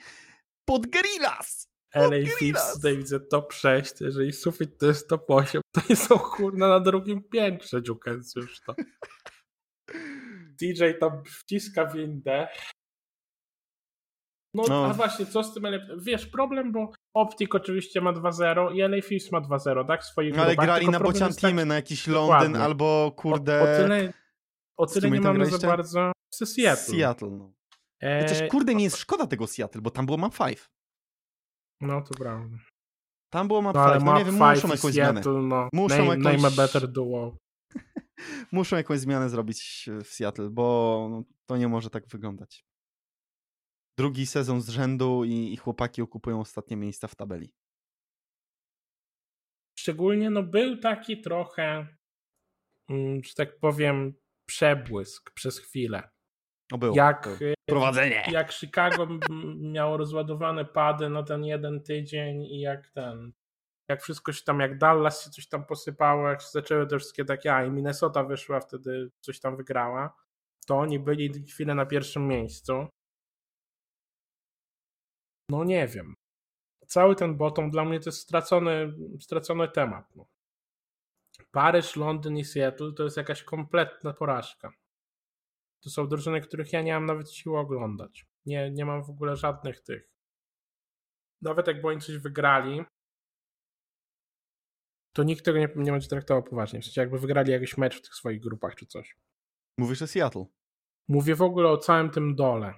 pod Gorillas. LA! Fifth tutaj widzę top 6, jeżeli sufit to jest top 8, to nie są kurna na drugim piętrze, Dziukens już to. DJ tam wciska windę. No, No. a właśnie, co z tym LA... Wiesz, problem, bo Optik oczywiście ma 2-0 i LA Fifth ma 2-0, tak? Swoich Ale grupach, grali na bocian teamy, na jakiś Londyn Dokładnie. albo kurde O, o tyle, o tyle nie mamy za bardzo Seattle. Seattle. No. E, Chociaż kurde mi jest szkoda tego Seattle, bo tam było map 5. No to prawda. Tam było map No ale 5. No nie wiem, 5 muszą jakąś zmianę. Seattle, no. Muszą name, jakąś- name a better duo. Muszą jakąś zmianę zrobić w Seattle, bo no, to nie może tak wyglądać. Drugi sezon z rzędu i, i chłopaki okupują ostatnie miejsca w tabeli. Szczególnie no był taki trochę, mm, że tak powiem, przebłysk przez chwilę. No było. Jak, y, Prowadzenie. jak Chicago miało rozładowane pady na ten jeden tydzień i jak ten, jak wszystko się tam, jak Dallas się coś tam posypało, jak się zaczęły te wszystkie takie, a i Minnesota wyszła, wtedy coś tam wygrała, to oni byli chwilę na pierwszym miejscu. No nie wiem. cały ten bottom dla mnie to jest stracony, stracony temat. No. Paryż, Londyn i Seattle to jest jakaś kompletna porażka. To są drużyny, których ja nie mam nawet siły oglądać. Nie, nie mam w ogóle żadnych tych. Nawet jakby oni coś wygrali, to nikt tego nie, nie będzie traktował poważnie. W sensie jakby wygrali jakiś mecz w tych swoich grupach czy coś. Mówisz o Seattle. Mówię w ogóle o całym tym dole.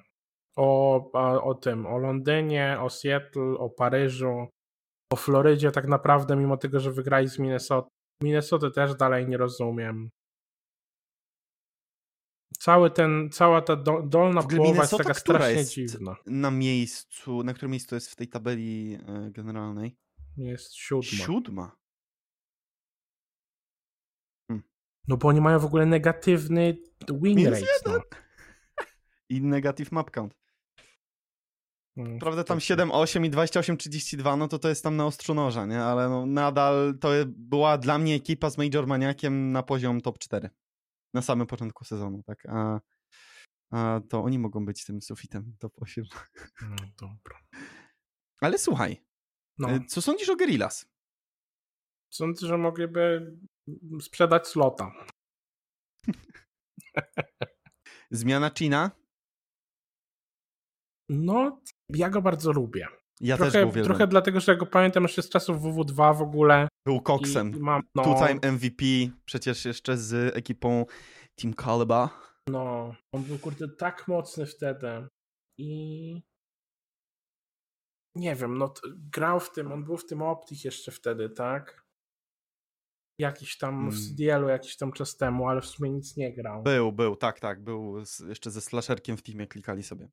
O, o, o tym, o Londynie, o Seattle, o Paryżu, o Florydzie tak naprawdę, mimo tego, że wygrali z Minnesota. Minnesota też dalej nie rozumiem. Cały ten, cała ta do, dolna połowa Minnesota, jest taka strasznie jest dziwna. Na miejscu, na którym miejscu jest w tej tabeli e, generalnej? Jest siódma. Siódma? Hmm. No bo oni mają w ogóle negatywny win Minus rate. No. I negative map count. Hmm, Prawda, tam 7-8 i 28-32, no to to jest tam na ostrzu noża, nie? Ale no, nadal to była dla mnie ekipa z Major Maniakiem na poziom top 4 na samym początku sezonu, tak? A, a to oni mogą być tym sufitem top 8. No dobra. Ale słuchaj, no. Y, co sądzisz o Gerillas? Sądzę, że mogliby sprzedać slota. Zmiana China? No, ja go bardzo lubię. Ja trochę, też go Trochę dlatego, że go pamiętam jeszcze z czasów WW2 w ogóle. Był koksem. no, Two-time MVP, przecież jeszcze z ekipą Team Caliba. No, on był kurde tak mocny wtedy i nie wiem, no grał w tym, on był w tym Optik jeszcze wtedy, tak? Jakiś tam hmm. w CDL-u jakiś tam czas temu, ale w sumie nic nie grał. Był, był, tak, tak, był z, jeszcze ze slasherkiem w teamie, klikali sobie.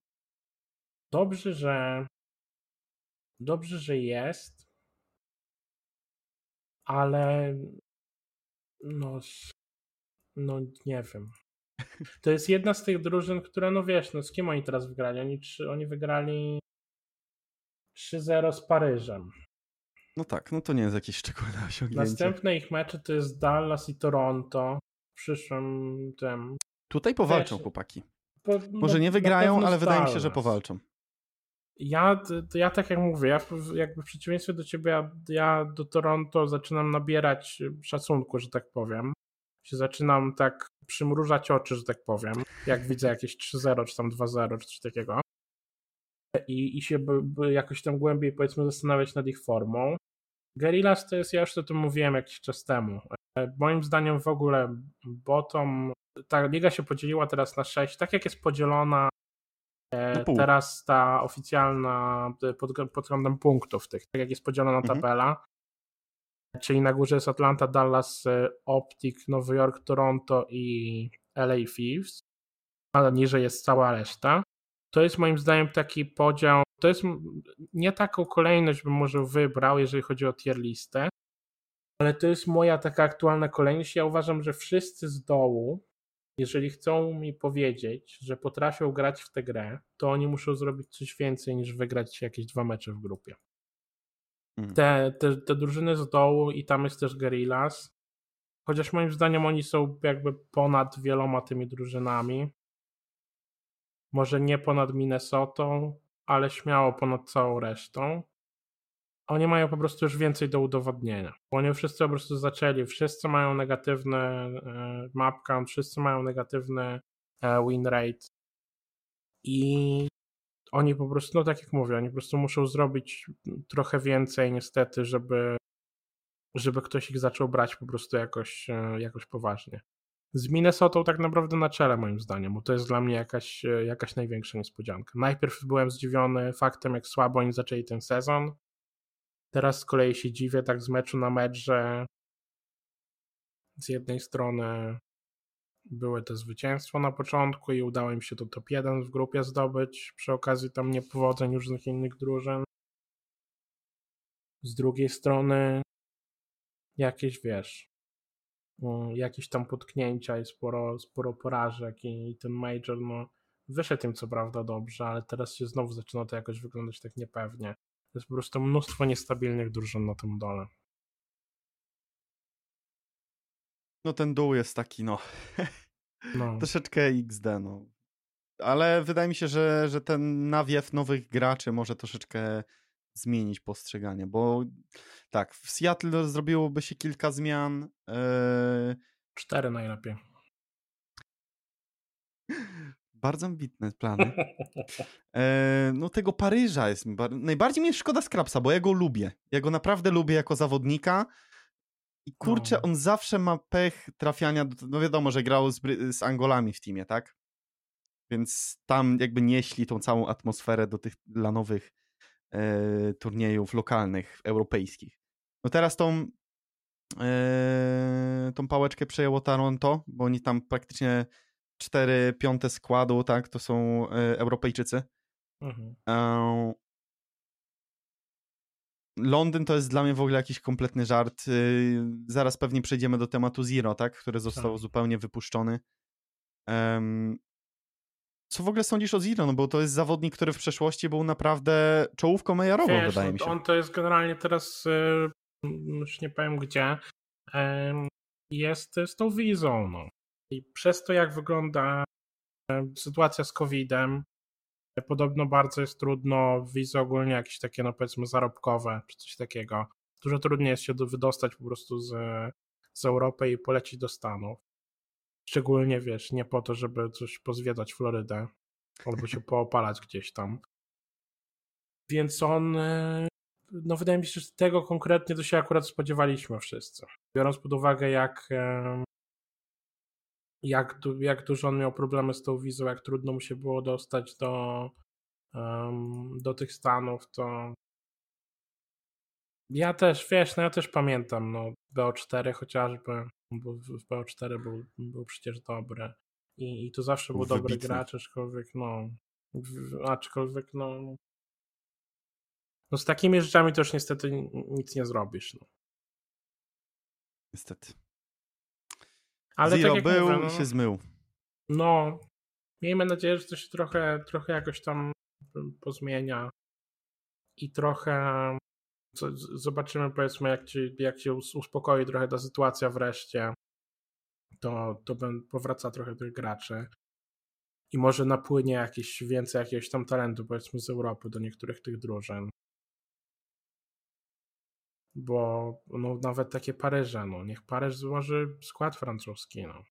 Dobrze, że dobrze, że jest, ale no, no nie wiem. To jest jedna z tych drużyn, która, no wiesz, no z kim oni teraz wygrali? Oni, oni wygrali 3-0 z Paryżem. No tak, no to nie jest jakieś szczególne osiągnięcie. Następne ich mecze to jest Dallas i Toronto w przyszłym tym. Tutaj powalczą wiesz, chłopaki. Po, Może nie wygrają, ale wydaje mi się, że powalczą. Ja, ja tak jak mówię, ja jakby w przeciwieństwie do ciebie, ja, ja do Toronto zaczynam nabierać szacunku, że tak powiem. Się zaczynam tak przymrużać oczy, że tak powiem, jak widzę jakieś 3-0, czy tam 2-0, czy coś takiego. I, i się by, by jakoś tam głębiej, powiedzmy, zastanawiać nad ich formą. Guerrillas to jest, ja już o tym mówiłem jakiś czas temu. E, moim zdaniem w ogóle bottom, ta liga się podzieliła teraz na 6, tak jak jest podzielona E, teraz ta oficjalna e, pod, pod względem punktów tych, tak jak jest podzielona mhm. tabela, czyli na górze jest Atlanta, Dallas, e, Optic, Nowy Jork, Toronto i LA Thieves, ale niżej jest cała reszta. To jest moim zdaniem taki podział, to jest nie taką kolejność bym może wybrał, jeżeli chodzi o tier listę, ale to jest moja taka aktualna kolejność. Ja uważam, że wszyscy z dołu jeżeli chcą mi powiedzieć, że potrafią grać w tę grę, to oni muszą zrobić coś więcej niż wygrać jakieś dwa mecze w grupie. Hmm. Te, te, te drużyny z dołu i tam jest też Guerrillas, chociaż moim zdaniem oni są jakby ponad wieloma tymi drużynami. Może nie ponad Minnesotą, ale śmiało ponad całą resztą oni mają po prostu już więcej do udowodnienia. Bo oni wszyscy po prostu zaczęli, wszyscy mają negatywny e, map count, wszyscy mają negatywny e, win rate i oni po prostu, no tak jak mówię, oni po prostu muszą zrobić trochę więcej niestety, żeby żeby ktoś ich zaczął brać po prostu jakoś, e, jakoś poważnie. Z Minnesotą tak naprawdę na czele moim zdaniem, bo to jest dla mnie jakaś, jakaś największa niespodzianka. Najpierw byłem zdziwiony faktem, jak słabo oni zaczęli ten sezon, Teraz z kolei się dziwię tak z meczu na mecz, że z jednej strony były te zwycięstwo na początku i udało im się to top 1 w grupie zdobyć przy okazji tam niepowodzeń różnych innych drużyn. Z drugiej strony jakieś, wiesz, mm, jakieś tam potknięcia i sporo, sporo porażek i, i ten Major, no wyszedł im co prawda dobrze, ale teraz się znowu zaczyna to jakoś wyglądać tak niepewnie. Jest po prostu mnóstwo niestabilnych drużyn na tym dole. No ten dół jest taki, no, no. troszeczkę XD, no. Ale wydaje mi się, że, że ten nawiew nowych graczy może troszeczkę zmienić postrzeganie, bo tak, w Seattle zrobiłoby się kilka zmian. E, Cztery najlepiej. Bardzo ambitne plany. E, no tego Paryża jest mi bar... najbardziej mi szkoda Skrapsa, bo ja go lubię. Ja go naprawdę lubię jako zawodnika. I kurczę, no. on zawsze ma pech trafiania, do... no wiadomo, że grał z, z Angolami w teamie, tak? Więc tam jakby nieśli tą całą atmosferę do tych lanowych e, turniejów lokalnych, europejskich. No teraz tą, e, tą pałeczkę przejęło Toronto, bo oni tam praktycznie cztery piąte składu, tak, to są e, Europejczycy. Mhm. E, Londyn to jest dla mnie w ogóle jakiś kompletny żart. E, zaraz pewnie przejdziemy do tematu Zero, tak, który został tak. zupełnie wypuszczony. Co w ogóle sądzisz o Zero? No bo to jest zawodnik, który w przeszłości był naprawdę czołówką majorową, Wiesz, wydaje mi się. On to jest generalnie teraz, już nie powiem gdzie, jest z tą wizą. No. I przez to, jak wygląda sytuacja z COVID-em, podobno bardzo jest trudno wizy ogólnie jakieś takie, no powiedzmy, zarobkowe czy coś takiego. Dużo trudniej jest się wydostać po prostu z, z Europy i polecić do Stanów. Szczególnie, wiesz, nie po to, żeby coś pozwiedzać Florydę albo się poopalać gdzieś tam. Więc on, e, no wydaje mi się, że tego konkretnie to się akurat spodziewaliśmy wszyscy. Biorąc pod uwagę, jak, jak, jak dużo on miał problemy z tą wizą, jak trudno mu się było dostać do, do tych Stanów, to ja też, wiesz, no ja też pamiętam, no BO4 chociażby, bo w BO4 był, był przecież dobry i, i to zawsze był, był dobry gracz, aczkolwiek no, aczkolwiek no no z takimi rzeczami też niestety nic nie zrobisz. No. Niestety. Ale Zero tak był mówię, no, i się zmył. No, miejmy nadzieję, że to się trochę, trochę jakoś tam pozmienia i trochę zobaczymy powiedzmy jak ci, jak się uspokoi trochę ta sytuacja wreszcie. To, to powraca trochę tych graczy. I może napłynie jakieś więcej jakiegoś tam talentu powiedzmy z Europy do niektórych tych drużyn bo no, nawet takie Paryże, no, niech Paryż złoży skład francuski, no.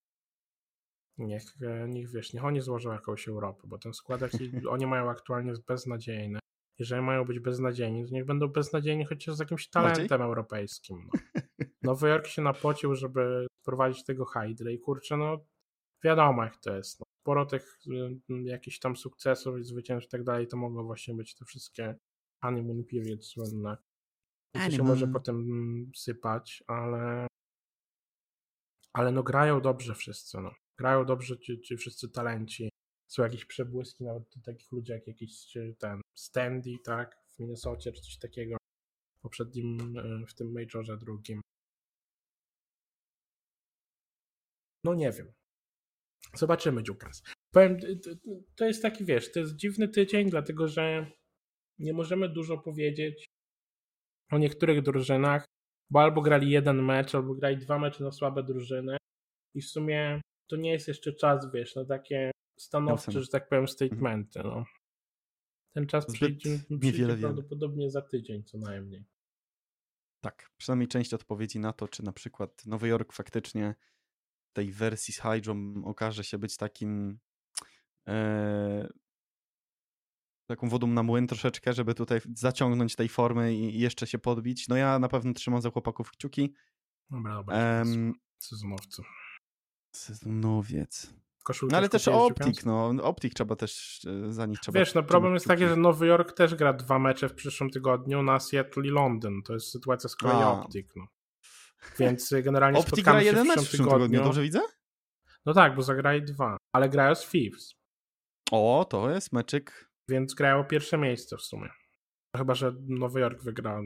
Niech, e, niech wiesz, niech oni złożą jakąś Europę, bo ten skład, jaki oni mają aktualnie jest beznadziejny. Jeżeli mają być beznadziejni, to niech będą beznadziejni chociaż z jakimś talentem europejskim. No. Nowy Jork się napocił, żeby prowadzić tego Hydra i kurczę, no wiadomo jak to jest. No. Sporo tych y, jakichś tam sukcesów i zwycięstw i tak dalej, to mogą właśnie być te wszystkie honeymoon period słynne. I to się może potem sypać, ale ale no grają dobrze wszyscy, no. Grają dobrze ci, ci wszyscy talenci. Są jakieś przebłyski nawet takich ludzi jak jakiś ten Standy, tak, w Minnesocie czy coś takiego w poprzednim, e, w tym majorze drugim. No nie wiem. Zobaczymy, Dziukas. Powiem, to jest taki, wiesz, to jest dziwny tydzień, dlatego że nie możemy dużo powiedzieć o niektórych drużynach, bo albo grali jeden mecz, albo grali dwa mecze na słabe drużyny i w sumie to nie jest jeszcze czas, wiesz, na takie stanowcze, że tak powiem, statementy, no. Ten czas przyjdzie, przyjdzie prawdopodobnie za tydzień co najmniej. Tak, przynajmniej część odpowiedzi na to, czy na przykład Nowy Jork faktycznie tej wersji z Hydrą okaże się być takim e, taką wodą na młyn troszeczkę, żeby tutaj zaciągnąć tej formy i jeszcze się podbić. No ja na pewno trzymam za chłopaków kciuki. Dobra, dobra. Um, sezonowcy. Sezonowiec. no ale też Optik, no. Optik trzeba też, e, za nich trzeba... Wiesz, no problem jest taki, że Nowy Jork też gra dwa mecze w przyszłym tygodniu na Seattle i Londyn. To jest sytuacja z kolei Optik, no. Więc generalnie Optik gra jeden mecz w przyszłym tygodniu. tygodniu. Dobrze widzę? No tak, bo zagrali dwa, ale grają z Thieves. O, to jest meczyk więc grają pierwsze miejsce w sumie. Chyba, że Nowy Jork wygra.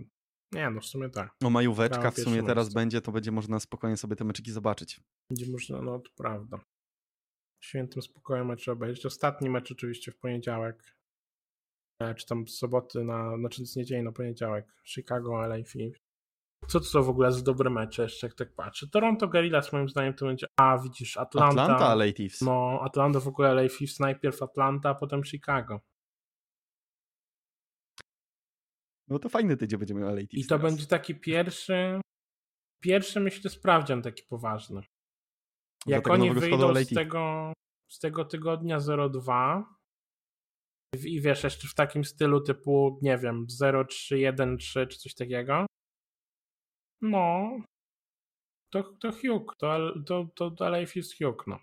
Nie, no w sumie tak. No majóweczka w sumie teraz miejsce. będzie, to będzie można spokojnie sobie te meczyki zobaczyć. Będzie można, no to prawda. Świętym spokojem mecz obejrzeć. Ostatni mecz oczywiście w poniedziałek. E, czy tam z soboty na, znaczy z niedzieli na poniedziałek. Chicago, LA Phillies. Co to są w ogóle za dobre mecze, jeszcze jak tak patrzę. Toronto Gorillas moim zdaniem to będzie, a widzisz, Atlanta. Atlanta, LA Thieves. No, Atlanta w ogóle LA Thieves, najpierw Atlanta, a potem Chicago. No to fajny tydzień będziemy miał LATX. I to teraz. będzie taki pierwszy, pierwszy myślę sprawdzian taki poważny. Jak oni wyjdą z tego, z tego tygodnia 02 i wiesz, jeszcze w takim stylu typu, nie wiem, 0313 czy coś takiego, no, to, to Hugh, to, to, to, to Leif jest Hugh, no.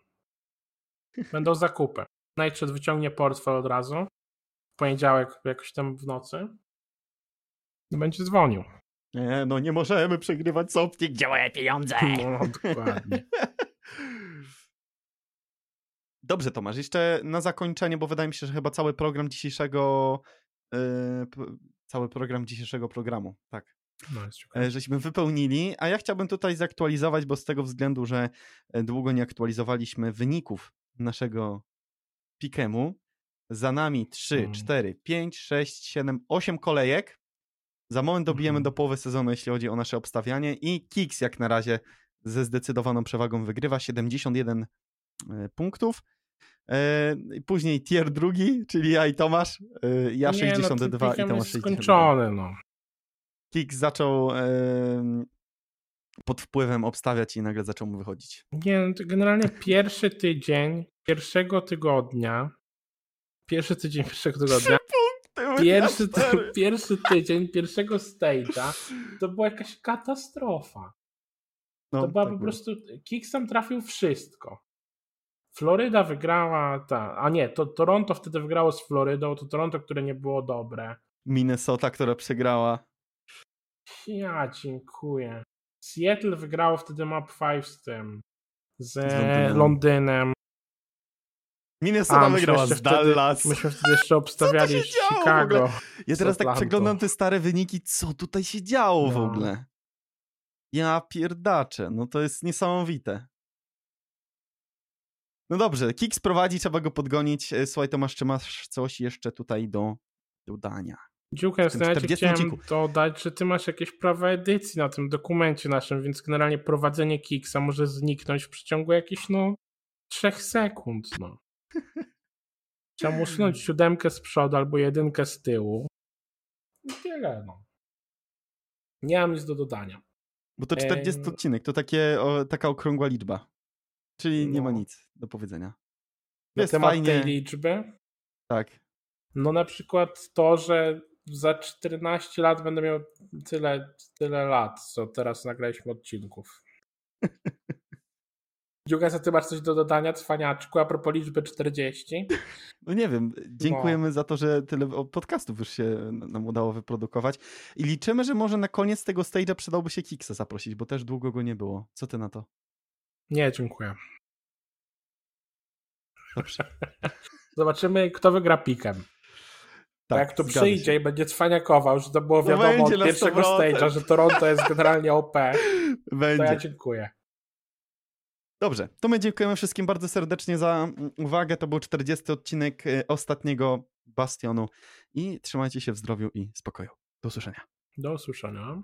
Będą zakupy. Nightshade wyciągnie portfel od razu, w poniedziałek jakoś tam w nocy będzie dzwonił. Nie, no nie możemy przegrywać sopki, gdzie moje pieniądze? No, dokładnie. Dobrze, Tomasz, jeszcze na zakończenie, bo wydaje mi się, że chyba cały program dzisiejszego yy, cały program dzisiejszego programu, tak, No, e, żeśmy wypełnili, a ja chciałbym tutaj zaktualizować, bo z tego względu, że e, długo nie aktualizowaliśmy wyników naszego pikemu, za nami 3, Mm. 4, 5, 6, 7, 8 kolejek. Za moment dobijemy Mhm. do połowy sezonu, jeśli chodzi o nasze obstawianie i Kix jak na razie ze zdecydowaną przewagą wygrywa 71 e, punktów. E, Później tier drugi, czyli ja i Tomasz. e, Ja Nie, 62 no, i Tomasz jest 62. skończony, no. Kix zaczął pod wpływem obstawiać i nagle zaczął mu wychodzić. Nie, no to generalnie pierwszy tydzień pierwszego tygodnia, pierwszy tydzień pierwszego tygodnia, pierwszy, pierwszy tydzień pierwszego stage'a to była jakaś katastrofa. No, To była tak po prostu, Kix tam trafił wszystko. Floryda wygrała, ta, a nie, to Toronto wtedy wygrało z Florydą, to Toronto, które nie było dobre. Minnesota, która przegrała. Ja dziękuję. Seattle wygrało wtedy map 5 z tym, z, Londynem. Londynem. Minnesota wygrała z Dallas. Myśmy wtedy jeszcze obstawiali w Chicago. Ja teraz tak przeglądam te stare wyniki, co tutaj się działo w No. ogóle. Ja pierdaczę, no to jest niesamowite. No dobrze, Kix prowadzi, trzeba go podgonić. E, Słuchaj Tomasz, czy masz coś jeszcze tutaj do dodania? Dziłka, tym ja ci 40 chciałem dodać, że ty masz jakieś prawa edycji na tym dokumencie naszym, więc generalnie prowadzenie Kiksa może zniknąć w przeciągu jakichś, no, trzech sekund, no. Chciałem usunąć siódemkę z przodu albo jedynkę z tyłu. I tyle, no. Nie mam nic do dodania. Bo to 40 Em. odcinek, to takie, o, taka okrągła liczba. Czyli nie ma No. nic do powiedzenia. Na Jest temat fajnie. tej liczby, Tak. no na przykład to, że za 14 lat będę miał tyle, tyle lat, co teraz nagraliśmy odcinków. Dziuga, ty masz coś do dodania, cwaniaczku, a propos liczby 40? No nie wiem, No. dziękujemy za to, że tyle podcastów już się nam udało wyprodukować. I liczymy, że może na koniec tego stage'a przydałby się Kiksa zaprosić, bo też długo go nie było. Co ty na to? Nie, dziękuję. Dobrze. Zobaczymy, kto wygra pikem. Bo Tak, jak to przyjdzie się. i będzie cwaniakował, że to było To wiadomo będzie od pierwszego 100%. stage'a, że Toronto jest generalnie OP, to Będzie. ja dziękuję. Dobrze, to my dziękujemy wszystkim bardzo serdecznie za mm, uwagę. To był 40 odcinek e, ostatniego Bastionu i trzymajcie się w zdrowiu i spokoju. Do usłyszenia. Do usłyszenia.